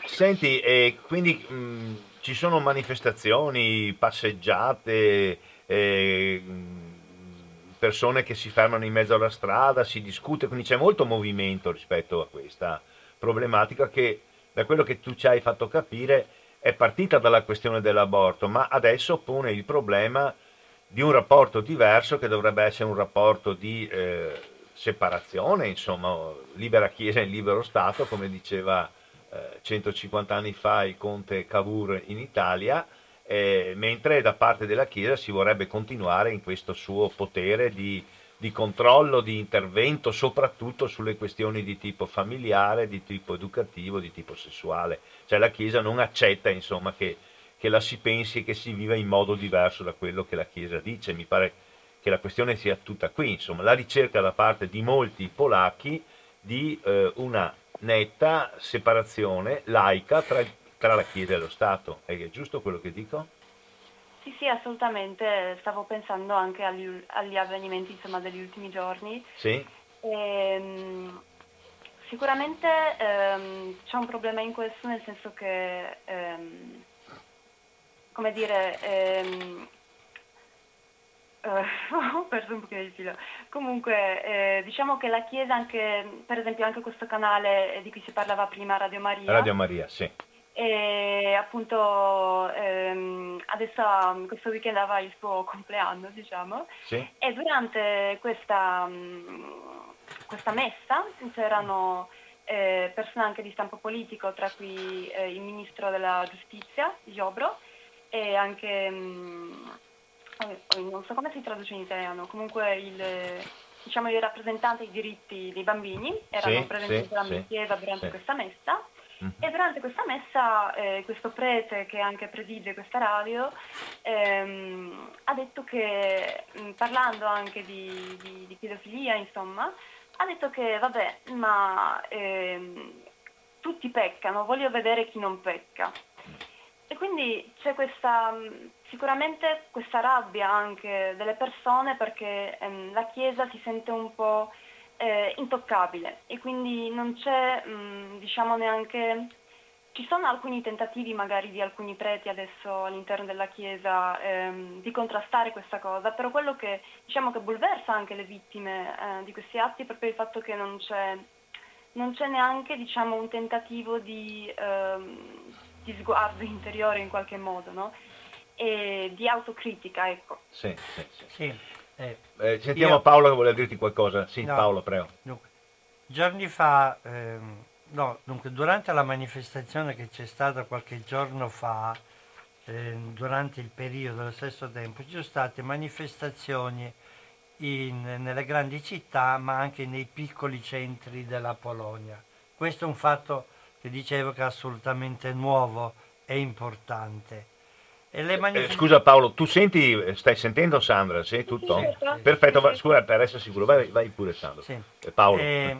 Senti, e quindi mh, ci sono manifestazioni, passeggiate, eh, persone che si fermano in mezzo alla strada, si discute, quindi c'è molto movimento rispetto a questa problematica che da quello che tu ci hai fatto capire è partita dalla questione dell'aborto, ma adesso pone il problema di un rapporto diverso che dovrebbe essere un rapporto di eh, separazione, insomma, libera Chiesa in libero Stato, come diceva eh, 150 anni fa il conte Cavour in Italia, eh, mentre da parte della Chiesa si vorrebbe continuare in questo suo potere di di controllo, di intervento, soprattutto sulle questioni di tipo familiare, di tipo educativo, di tipo sessuale. Cioè la Chiesa non accetta insomma, che, che la si pensi e che si viva in modo diverso da quello che la Chiesa dice. Mi pare che la questione sia tutta qui, insomma, la ricerca da parte di molti polacchi di eh, una netta separazione laica tra, tra, la Chiesa e lo Stato. È giusto quello che dico? Sì, sì, assolutamente. Stavo pensando anche agli, agli avvenimenti insomma, degli ultimi giorni. Sì. E, ehm, sicuramente ehm, c'è un problema in questo, nel senso che, ehm, come dire, ehm, Uh, ho perso un pochino di filo. Comunque, eh, diciamo che la Chiesa, anche, per esempio, anche questo canale di cui si parlava prima, Radio Maria. Radio Maria, sì. E appunto ehm, adesso questo weekend aveva il suo compleanno, diciamo. Sì. E durante questa, questa messa c'erano eh, persone anche di stampo politico, tra cui eh, il ministro della giustizia, Giobro, e anche mh, non so come si traduce in italiano, comunque il, diciamo, i rappresentanti dei diritti dei bambini erano sì, presenti sì, durante sì. questa messa. E durante questa messa eh, questo prete che anche preside questa radio ehm, ha detto che mh, parlando anche di, di, di, pedofilia insomma ha detto che vabbè ma ehm, tutti peccano, voglio vedere chi non pecca. E quindi c'è questa, sicuramente questa rabbia anche delle persone perché ehm, la Chiesa si sente un po' eh, intoccabile e quindi non c'è mh, diciamo neanche... Ci sono alcuni tentativi magari di alcuni preti adesso all'interno della Chiesa ehm, di contrastare questa cosa, però quello che diciamo che bulversa anche le vittime eh, di questi atti è proprio il fatto che non c'è, non c'è neanche diciamo, un tentativo di, ehm, di sguardo interiore in qualche modo, no? E di autocritica, ecco. Sì, sì, sì. Eh, eh, sentiamo io... Paolo che vuole dirti qualcosa. Sì, no, Paolo, prego. Dunque, giorni fa, ehm, no, dunque, durante la manifestazione che c'è stata qualche giorno fa, eh, durante il periodo allo stesso tempo, ci sono state manifestazioni in, nelle grandi città, ma anche nei piccoli centri della Polonia. Questo è un fatto che dicevo che è assolutamente nuovo e importante. Manifest- eh, scusa Paolo, tu senti, stai sentendo Sandra? Sì, tutto? Sì. Perfetto, va, scusa per essere sicuro, vai, vai pure Sandra. Sì. Eh, Paolo. E,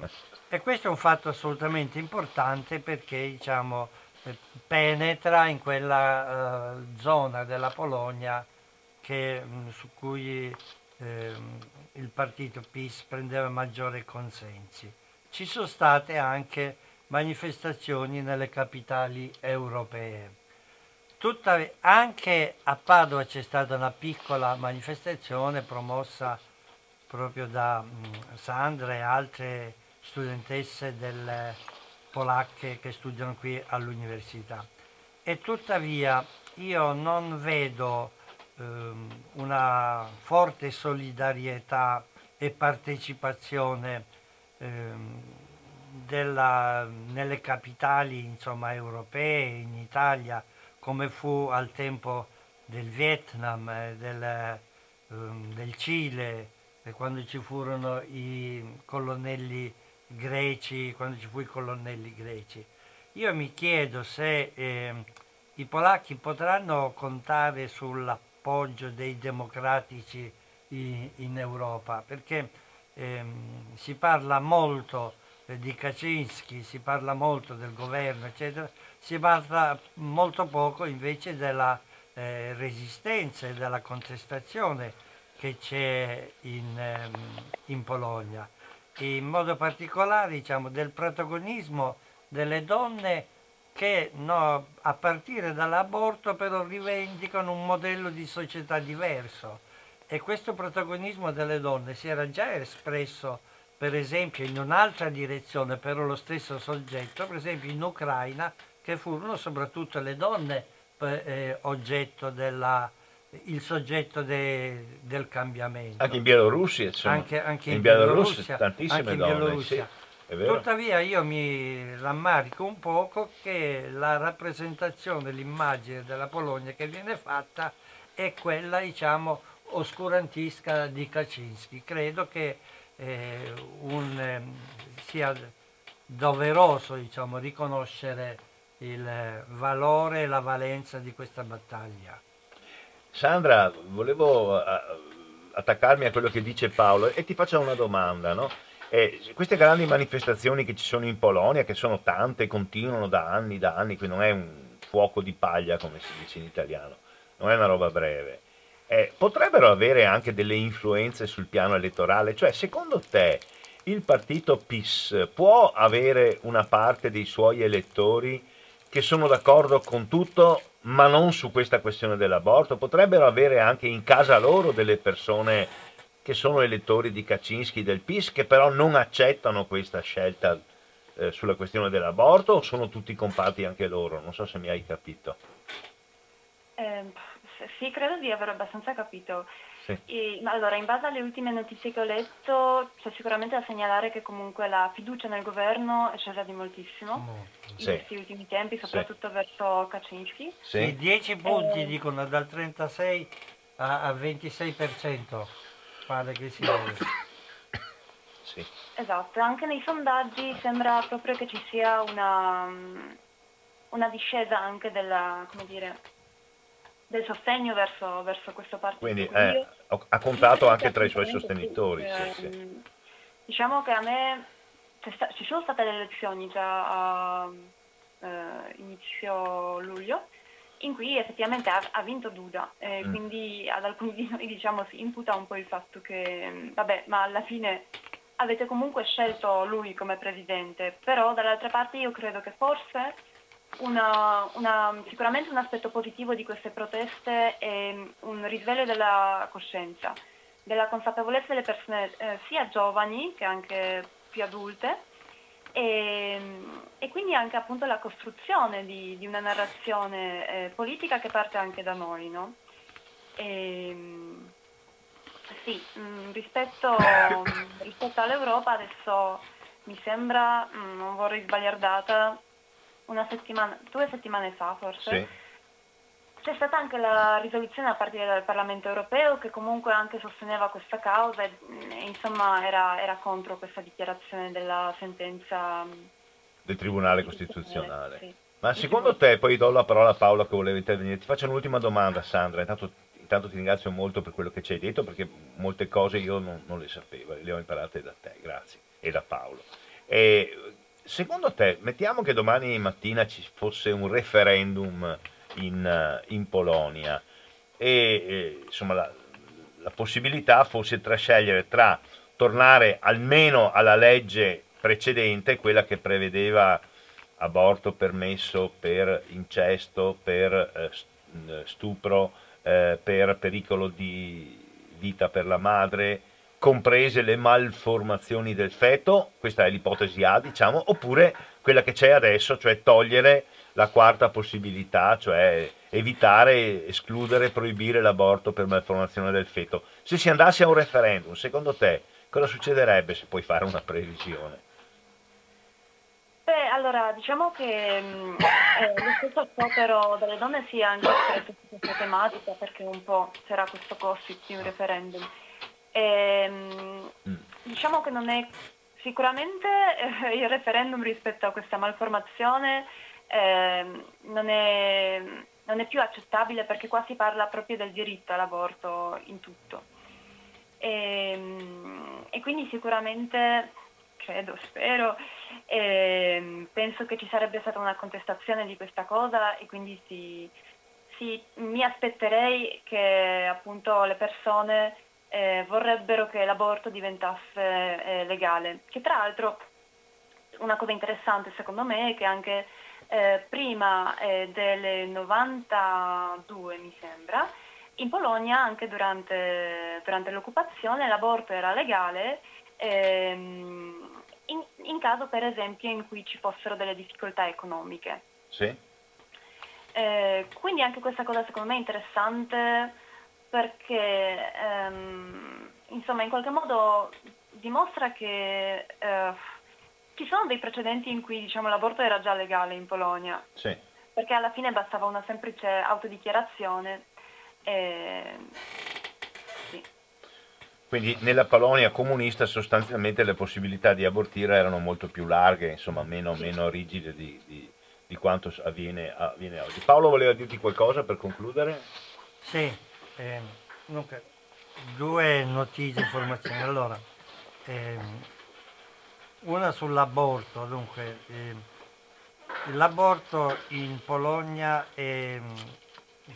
e, questo è un fatto assolutamente importante perché diciamo, eh, penetra in quella uh, zona della Polonia che, mh, su cui eh, il partito PIS prendeva maggiori consensi. Ci sono state anche manifestazioni nelle capitali europee. Tuttavia, anche a Padova c'è stata una piccola manifestazione promossa proprio da mh, Sandra e altre studentesse delle polacche che studiano qui all'università. E tuttavia io non vedo ehm, una forte solidarietà e partecipazione ehm, della, nelle capitali insomma, europee, in Italia, come fu al tempo del Vietnam, eh, del, um, del Cile, eh, quando ci furono i colonnelli greci, quando ci fu i colonnelli greci. Io mi chiedo se eh, i polacchi potranno contare sull'appoggio dei democratici in, in Europa, perché ehm, si parla molto di Kaczynski, si parla molto del governo, eccetera, si parla molto poco invece della eh, resistenza e della contestazione che c'è in, ehm, in Polonia. E in modo particolare diciamo, del protagonismo delle donne che no, a partire dall'aborto però rivendicano un modello di società diverso e questo protagonismo delle donne si era già espresso per esempio in un'altra direzione, però lo stesso soggetto, per esempio in Ucraina, che furono soprattutto le donne eh, oggetto della, il soggetto de, del cambiamento. Anche in Bielorussia, insomma. Anche, anche in, in Bielorussia, Bielorussia, tantissime donne. Sì, Tuttavia io mi rammarico un poco che la rappresentazione, l'immagine della Polonia che viene fatta è quella, diciamo, oscurantisca di Kaczynski. Credo che eh, un, eh, sia doveroso diciamo, riconoscere il valore e la valenza di questa battaglia. Sandra, volevo uh, attaccarmi a quello che dice Paolo e ti faccio una domanda, no? Eh, queste grandi manifestazioni che ci sono in Polonia, che sono tante, continuano da anni, da anni, qui non è un fuoco di paglia come si dice in italiano, non è una roba breve, eh, potrebbero avere anche delle influenze sul piano elettorale, cioè secondo te il partito PIS può avere una parte dei suoi elettori che sono d'accordo con tutto ma non su questa questione dell'aborto, potrebbero avere anche in casa loro delle persone che sono elettori di Kaczynski del PIS, che però non accettano questa scelta eh, sulla questione dell'aborto o sono tutti compatti anche loro? Non so se mi hai capito. Eh, sì, credo di aver abbastanza capito. Sì. E, allora, in base alle ultime notizie che ho letto, c'è sicuramente da segnalare che comunque la fiducia nel governo è scesa di moltissimo in Sì. questi ultimi tempi, soprattutto verso Kaczynski. Sì? Sì, 10 punti Eh. dicono dal 36 a, a 26%. Pare che sia. Sì. Esatto, anche nei sondaggi sembra proprio che ci sia una, una discesa anche della, come dire, del sostegno verso, verso questo partito. Quindi Quindi eh, ha contato anche tra i suoi sostenitori. sì. Sì. Ehm, Diciamo che a me sta- ci sono state le elezioni già a eh, inizio luglio in cui effettivamente ha, ha vinto Duda e Mm. quindi ad alcuni di noi diciamo si imputa un po' il fatto che mm, vabbè ma alla fine avete comunque scelto lui come presidente però dall'altra parte io credo che forse una- una- sicuramente un aspetto positivo di queste proteste è un risveglio della coscienza, della consapevolezza delle persone eh, sia giovani che anche più adulte e, e quindi anche appunto la costruzione di, di una narrazione eh, politica che parte anche da noi. No? E, sì, mh, rispetto, rispetto all'Europa adesso mi sembra, mh, non vorrei sbagliare data, una settimana, due settimane fa forse, Sì. c'è stata anche la risoluzione a partire dal Parlamento europeo che comunque anche sosteneva questa causa e, e, insomma era, era contro questa dichiarazione della sentenza mh, Del Tribunale Costituzionale. Sì. Ma secondo te, poi do la parola a Paolo che voleva intervenire, ti faccio un'ultima domanda Sandra, intanto, intanto ti ringrazio molto per quello che ci hai detto perché molte cose io non, non le sapevo, le ho imparate da te, grazie, e da Paolo. E, secondo te, mettiamo che domani mattina ci fosse un referendum in, eh, in Polonia e eh, insomma la, la possibilità fosse tra scegliere tra tornare almeno alla legge precedente, quella che prevedeva aborto permesso per incesto, per eh, eh, stupro, eh, per pericolo di vita per la madre, comprese le malformazioni del feto, questa è l'ipotesi A, diciamo, oppure quella che c'è adesso, cioè togliere la quarta possibilità, cioè evitare, escludere, proibire l'aborto per malformazione del feto. Se si andasse a un referendum, secondo te cosa succederebbe se puoi fare una previsione? Beh, allora, diciamo che mh, eh, lo stesso sciopero delle donne si è anche su questa tematica perché un po' c'era questo gossip di un referendum. E, mh, Mm. diciamo che non è sicuramente eh, il referendum rispetto a questa malformazione ehm, non, è, non è più accettabile perché qua si parla proprio del diritto all'aborto in tutto. E, mh, e quindi sicuramente, credo, spero, ehm, penso che ci sarebbe stata una contestazione di questa cosa e quindi si, si- mi aspetterei che appunto le persone eh, vorrebbero che l'aborto diventasse eh, legale. Che tra l'altro una cosa interessante secondo me è che anche eh, prima eh, del 92 mi sembra, in Polonia anche durante, durante l'occupazione l'aborto era legale ehm, in, in caso per esempio in cui ci fossero delle difficoltà economiche. Sì? Eh, quindi anche questa cosa secondo me è interessante perché ehm, insomma in qualche modo dimostra che eh, ci sono dei precedenti in cui diciamo, l'aborto era già legale in Polonia, Sì. perché alla fine bastava una semplice autodichiarazione. E... Sì. Quindi nella Polonia comunista sostanzialmente le possibilità di abortire erano molto più larghe, insomma meno, Sì. meno rigide di, di- di quanto avviene, avviene oggi. Paolo voleva dirti qualcosa per concludere? Sì, ehm, dunque, due notizie, informazioni. Allora, ehm, una sull'aborto, dunque, ehm, l'aborto in Polonia è,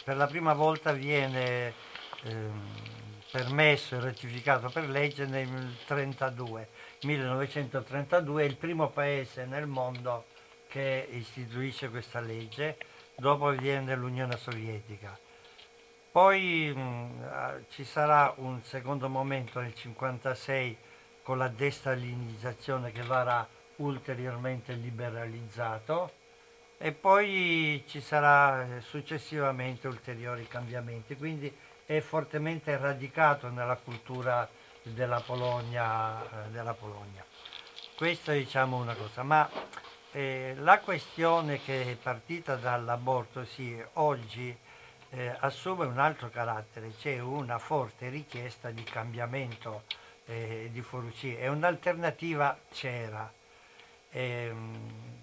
per la prima volta viene ehm, permesso e ratificato per legge nel 32, 1932, è il primo paese nel mondo che istituisce questa legge, dopo viene l'Unione Sovietica. Poi mh, ci sarà un secondo momento nel 1956 con la destalinizzazione che verrà ulteriormente liberalizzato e poi ci sarà eh, successivamente ulteriori cambiamenti, quindi è fortemente radicato nella cultura della Polonia. Eh, della Polonia. Questa è diciamo una cosa, ma eh, la questione che è partita dall'aborto, sì, oggi eh, assume un altro carattere, c'è una forte richiesta di cambiamento eh, di fuoriuscire e un'alternativa c'era. Ehm,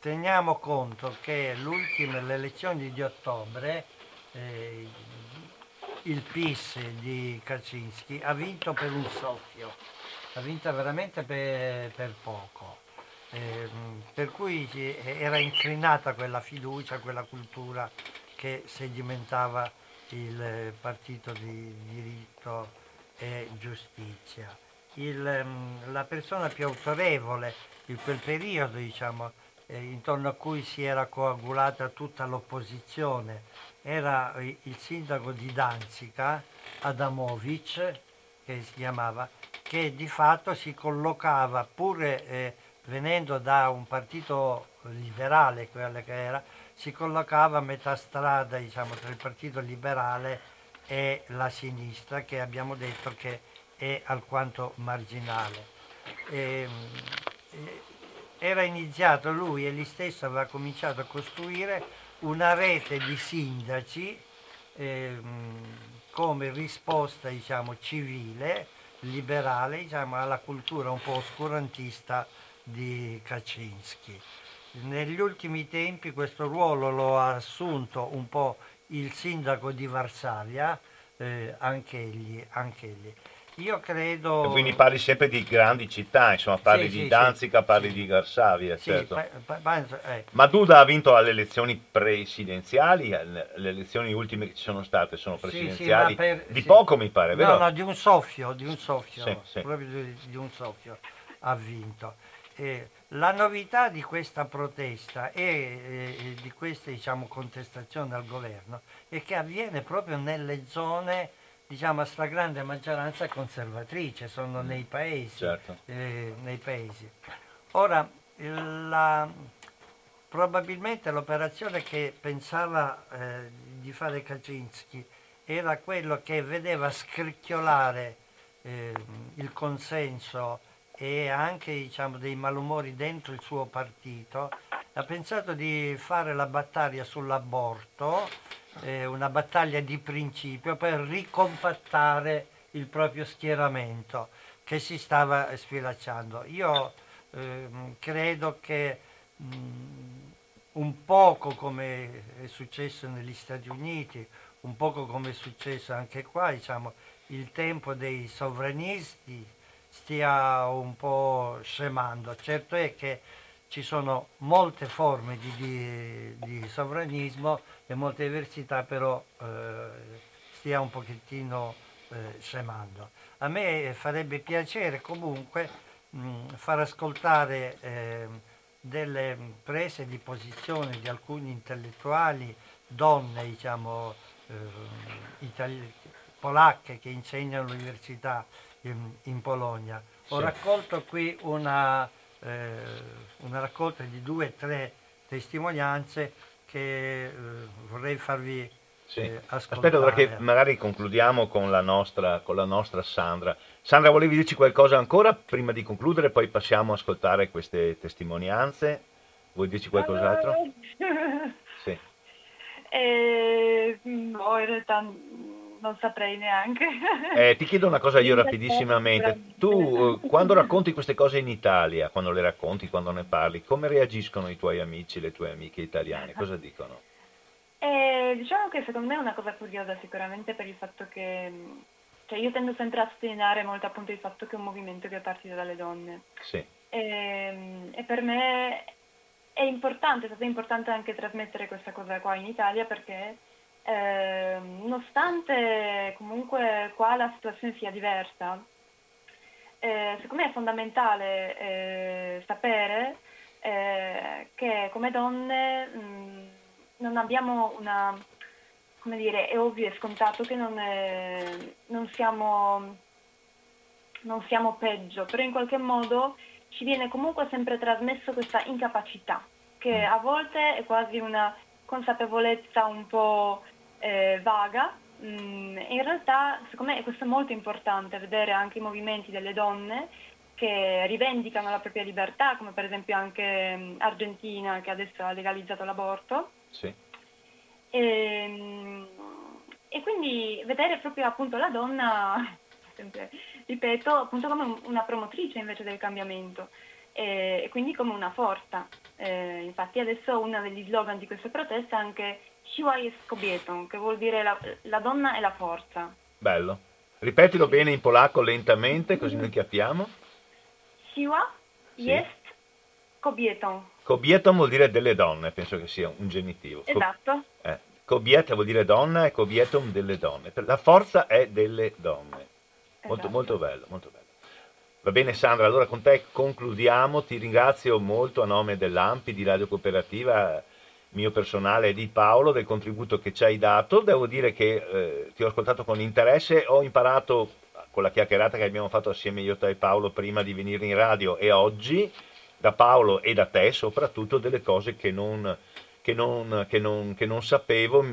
teniamo conto che l'ultima, le elezioni di ottobre, eh, il PIS di Kaczynski ha vinto per un soffio, ha vinto veramente per, per poco. Eh, per cui era inclinata quella fiducia, quella cultura che sedimentava il partito di diritto e giustizia. Il, la persona più autorevole in quel periodo, diciamo, eh, intorno a cui si era coagulata tutta l'opposizione, era il sindaco di Danzica, Adamovic, che si chiamava, che di fatto si collocava, pur eh, venendo da un partito liberale, quello che era, si collocava a metà strada diciamo, tra il partito liberale e la sinistra, che abbiamo detto che è alquanto marginale. E, ehm, era iniziato lui e lui stesso aveva cominciato a costruire una rete di sindaci eh, come risposta diciamo, civile, liberale diciamo, alla cultura un po' oscurantista di Kaczynski. Negli ultimi tempi questo ruolo lo ha assunto un po' il sindaco di Varsavia, eh, anche egli. Anche egli. Io credo... Quindi parli sempre di grandi città, insomma, parli sì, di sì, Danzica, sì, parli di Varsavia, certo. pa- pa- eh. Ma Duda ha vinto alle elezioni presidenziali, le le elezioni ultime che ci sono state sono presidenziali, per- di poco mi pare, vero? No, no, di un soffio, di un soffio, proprio di, di un soffio ha vinto. Eh, la novità di questa protesta e eh, di questa diciamo, contestazione al governo è che avviene proprio nelle zone diciamo, a stragrande maggioranza conservatrice, sono nei paesi. Certo. eh, nei paesi. Ora, la- probabilmente l'operazione che pensava eh, di fare Kaczynski era quello che vedeva scricchiolare eh, il consenso e anche diciamo, dei malumori dentro il suo partito, ha pensato di fare la battaglia sull'aborto, eh, una battaglia di principio per ricompattare il proprio schieramento che si stava sfilacciando. Io ehm, credo che mh, un poco come è successo negli Stati Uniti, un poco come è successo anche qua, diciamo, il tempo dei sovranisti stia un po' scemando. Certo è che ci sono molte forme di, di- di sovranismo e molte diversità, però eh, stia un pochettino eh, scemando. A me farebbe piacere comunque mh, far ascoltare ehm, delle prese di posizione di alcuni intellettuali, donne diciamo, ehm, polacche che insegnano all'università in, in Polonia. Ho Sì. raccolto qui una, eh, una raccolta di due o tre testimonianze che eh, vorrei farvi Sì. eh, Aspetta, ora che ascoltare. magari concludiamo con la, nostra, con la nostra Sandra. Sandra, volevi dirci qualcosa ancora prima di concludere, poi passiamo a ascoltare queste testimonianze? Vuoi dirci qualcos'altro? Sì. Eh, no, in realtà non saprei neanche. Eh, ti chiedo una cosa io rapidissimamente. Tu eh, quando racconti queste cose in Italia, quando le racconti, quando ne parli, come reagiscono i tuoi amici, le tue amiche italiane? Cosa dicono? Eh, diciamo che secondo me è una cosa curiosa sicuramente per il fatto che cioè io tendo sempre a sottolineare molto appunto il fatto che è un movimento che è partito dalle donne. Sì. E, ehm, e per me è importante, è stato importante anche trasmettere questa cosa qua in Italia perché eh, nonostante comunque qua la situazione sia diversa, eh, secondo me è fondamentale eh, sapere eh, che come donne mh, non abbiamo una, come dire, è ovvio e scontato che non, è, non, siamo, non siamo peggio, però in qualche modo ci viene comunque sempre trasmesso questa incapacità, che a volte è quasi una consapevolezza un po' eh, vaga. Mm, in realtà, secondo me, questo è molto importante, vedere anche i movimenti delle donne che rivendicano la propria libertà, come per esempio anche mm, Argentina che adesso ha legalizzato l'aborto. Sì. E, ehm, e, quindi vedere proprio appunto la donna, sempre, ripeto, appunto come una promotrice invece del cambiamento e, e quindi come una forza. Eh, infatti adesso uno degli slogan di queste proteste è anche Siła jest kobietą, che vuol dire la, la donna è la forza. Bello. Ripetilo bene in polacco lentamente, così noi capiamo. Siła sì. jest kobietą. Kobieta vuol dire delle donne, penso che sia un genitivo. Esatto. Eh, kobieta vuol dire donna e kobietum delle donne. La forza è delle donne. Molto, esatto. molto bello, molto bello. Va bene Sandra, allora con te concludiamo, ti ringrazio molto a nome dell'AMPI di Radio Cooperativa mio personale e di Paolo del contributo che ci hai dato. Devo dire che eh, ti ho ascoltato con interesse, ho imparato con la chiacchierata che abbiamo fatto assieme io e Paolo prima di venire in radio e oggi da Paolo e da te soprattutto delle cose che non, che non, che non, che non sapevo.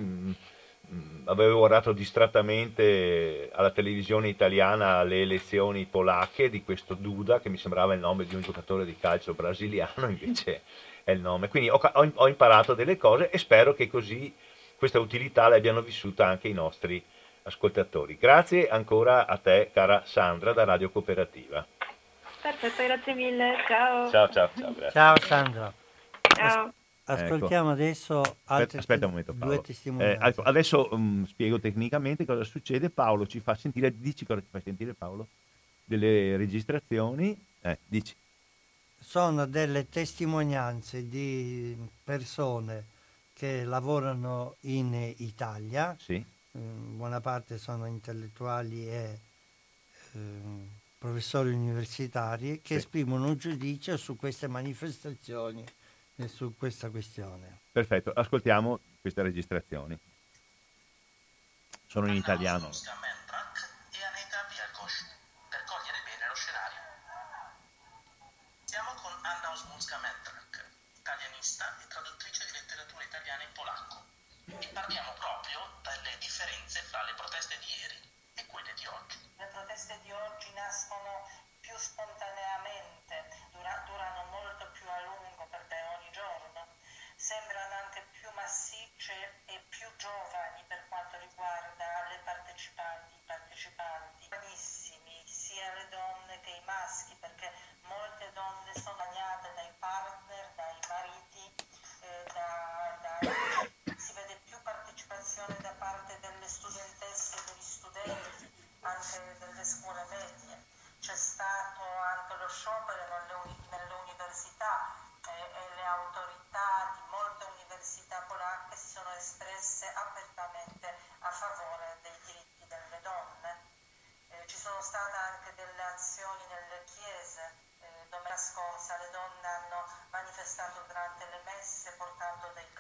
Mm, avevo guardato distrattamente alla televisione italiana le elezioni polacche di questo Duda che mi sembrava il nome di un giocatore di calcio brasiliano, invece è il nome. Quindi ho, ho imparato delle cose e spero che così questa utilità l'abbiano vissuta anche i nostri ascoltatori. Grazie ancora a te, cara Sandra, da Radio Cooperativa. Perfetto, grazie mille. Ciao. Ciao, ciao, ciao. Grazie. Ciao Sandra. Ciao. Ascoltiamo ecco. adesso aspetta, aspetta, un momento Paolo. due testimonianze. Eh, ecco, adesso um, spiego tecnicamente cosa succede. Paolo ci fa sentire, dici cosa ci fa sentire Paolo? Delle registrazioni. Eh, dici sono delle testimonianze di persone che lavorano in Italia, sì. in buona parte sono intellettuali e eh, professori universitari, che sì. esprimono un giudizio su queste manifestazioni su questa questione. Perfetto, ascoltiamo queste registrazioni. Sono in italiano. invece è più giovani per quanto riguarda le partecipanti, i partecipanti, giovanissimi, sia le donne che i maschi, perché molte donne sono bagnate dai partner, dai mariti, eh, da, da, si vede più partecipazione da parte delle studentesse e degli studenti, anche delle scuole medie. C'è stato stata anche delle azioni nelle chiese. Eh, domenica scorsa le donne hanno manifestato durante le messe portando dei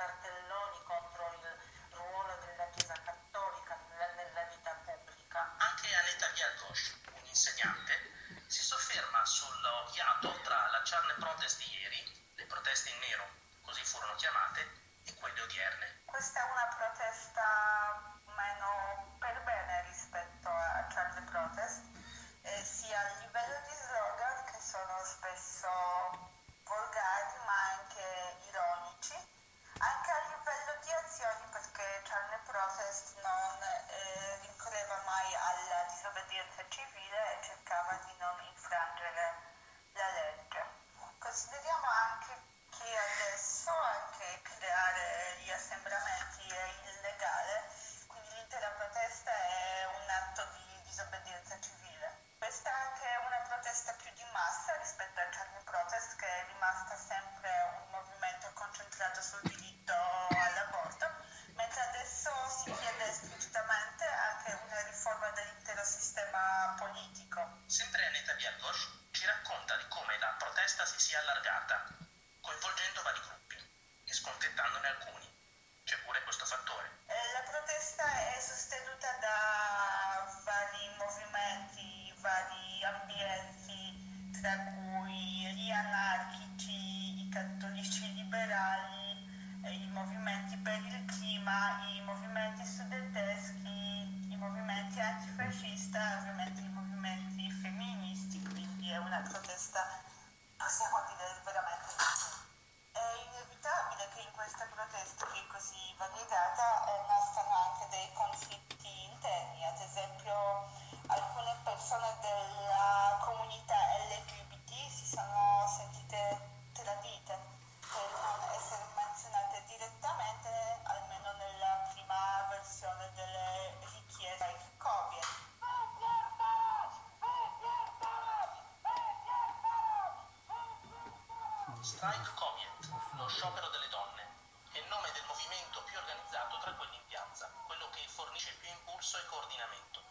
Strike Comiet, lo sciopero delle donne, è il nome del movimento più organizzato tra quelli in piazza, quello che fornisce più impulso e coordinamento.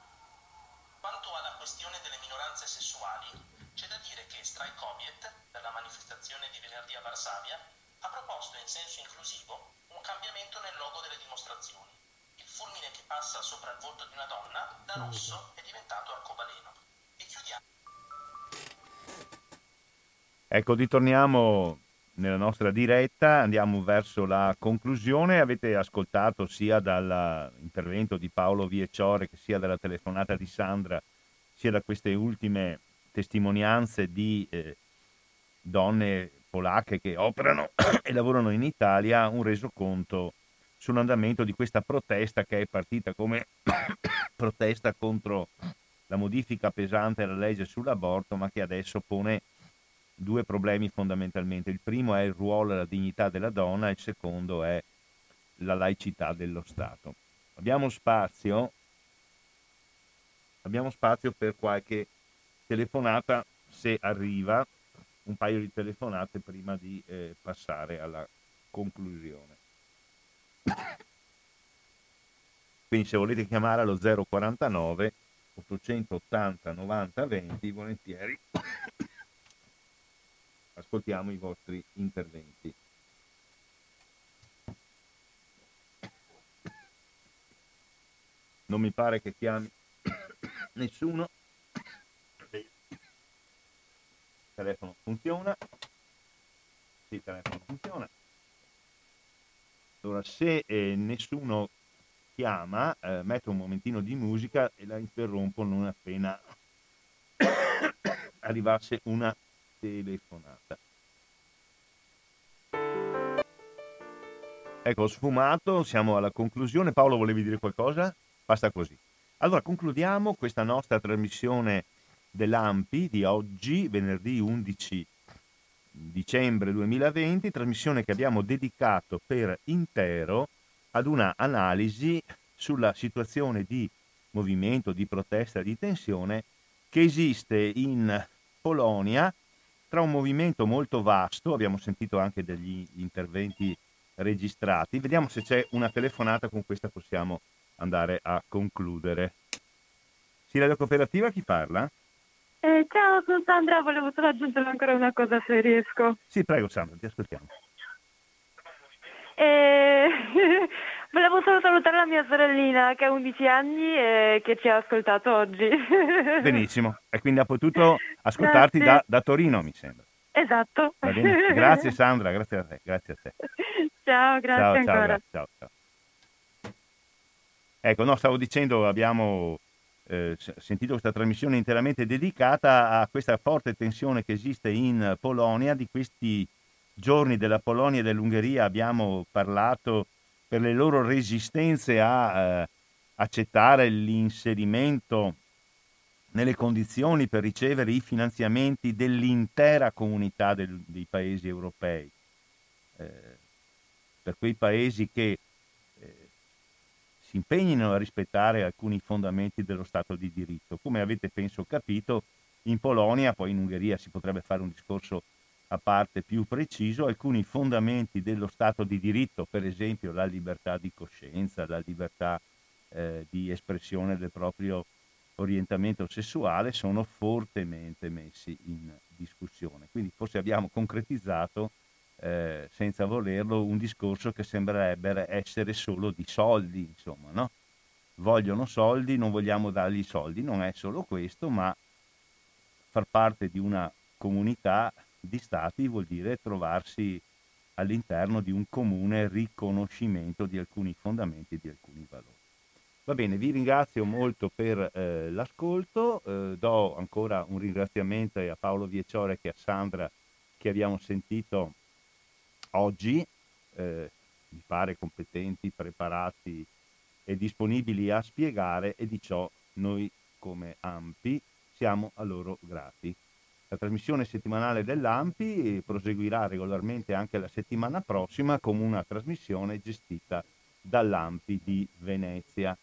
Quanto alla questione delle minoranze sessuali, c'è da dire che Strike Comiet, per la manifestazione di venerdì a Varsavia, ha proposto in senso inclusivo un cambiamento nel logo delle dimostrazioni. Il fulmine che passa sopra il volto di una donna, da rosso, è diventato arcobaleno. Ecco, ritorniamo nella nostra diretta, andiamo verso la conclusione. Avete ascoltato sia dall'intervento di Paolo Viecciore che sia dalla telefonata di Sandra, sia da queste ultime testimonianze di eh, donne polacche che operano e lavorano in Italia, un resoconto sull'andamento di questa protesta che è partita come protesta contro la modifica pesante alla legge sull'aborto, ma che adesso pone due problemi fondamentalmente. Il primo è il ruolo e la dignità della donna, il secondo è la laicità dello Stato. Abbiamo spazio, abbiamo spazio per qualche telefonata se arriva, un paio di telefonate prima di eh, passare alla conclusione. Quindi se volete chiamare allo 049 880 90 20, volentieri ascoltiamo i vostri interventi. Non mi pare che chiami nessuno. Il telefono funziona. Sì, il telefono funziona. Allora, se eh, nessuno chiama, eh, metto un momentino di musica e la interrompo non appena arrivasse una telefonata. Ecco, sfumato, siamo alla conclusione. Paolo, volevi dire qualcosa? Basta così. Allora, concludiamo questa nostra trasmissione dell'AMPI di oggi, venerdì 11 dicembre 2020, trasmissione che abbiamo dedicato per intero ad una analisi sulla situazione di movimento, di protesta, di tensione che esiste in Polonia tra un movimento molto vasto, abbiamo sentito anche degli interventi registrati, vediamo se c'è una telefonata con questa possiamo andare a concludere. Sì, Radio Cooperativa, chi parla? Eh, ciao, sono Sandra, volevo solo aggiungere ancora una cosa se riesco. Sì, prego Sandra, ti ascoltiamo. Eh, volevo solo salutare la mia sorellina che ha 11 anni e che ci ha ascoltato oggi. Benissimo, e quindi ha potuto ascoltarti da, da, Torino, mi sembra. Esatto. Grazie Sandra, grazie a te. Grazie a te. Ciao, grazie ciao, ancora. Ciao, ciao, ciao. Ecco, no, stavo dicendo, abbiamo eh, sentito questa trasmissione interamente dedicata a questa forte tensione che esiste in Polonia. Di questi giorni della Polonia e dell'Ungheria abbiamo parlato per le loro resistenze a eh, accettare l'inserimento nelle condizioni per ricevere i finanziamenti dell'intera comunità del, dei paesi europei. Eh, per quei paesi che eh, si impegnino a rispettare alcuni fondamenti dello Stato di diritto. Come avete penso capito, in Polonia, poi in Ungheria si potrebbe fare un discorso a parte più preciso, alcuni fondamenti dello Stato di diritto, per esempio la libertà di coscienza, la libertà eh, di espressione del proprio orientamento sessuale sono fortemente messi in discussione. Quindi forse abbiamo concretizzato, eh, senza volerlo, un discorso che sembrerebbe essere solo di soldi, insomma, no? Vogliono soldi, non vogliamo dargli soldi, non è solo questo, ma far parte di una comunità di stati vuol dire trovarsi all'interno di un comune riconoscimento di alcuni fondamenti di alcuni valori. Va bene, vi ringrazio molto per eh, l'ascolto, eh, do ancora un ringraziamento a Paolo Vieciore e a Sandra che abbiamo sentito oggi, eh, mi pare competenti, preparati e disponibili a spiegare e di ciò noi come AMPI siamo a loro grati. La trasmissione settimanale dell'AMPI proseguirà regolarmente anche la settimana prossima come una trasmissione gestita dall'AMPI di Venezia.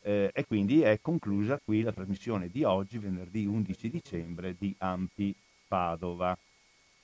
Eh, e quindi è conclusa qui la trasmissione di oggi, venerdì 11 dicembre, di Ampi Padova.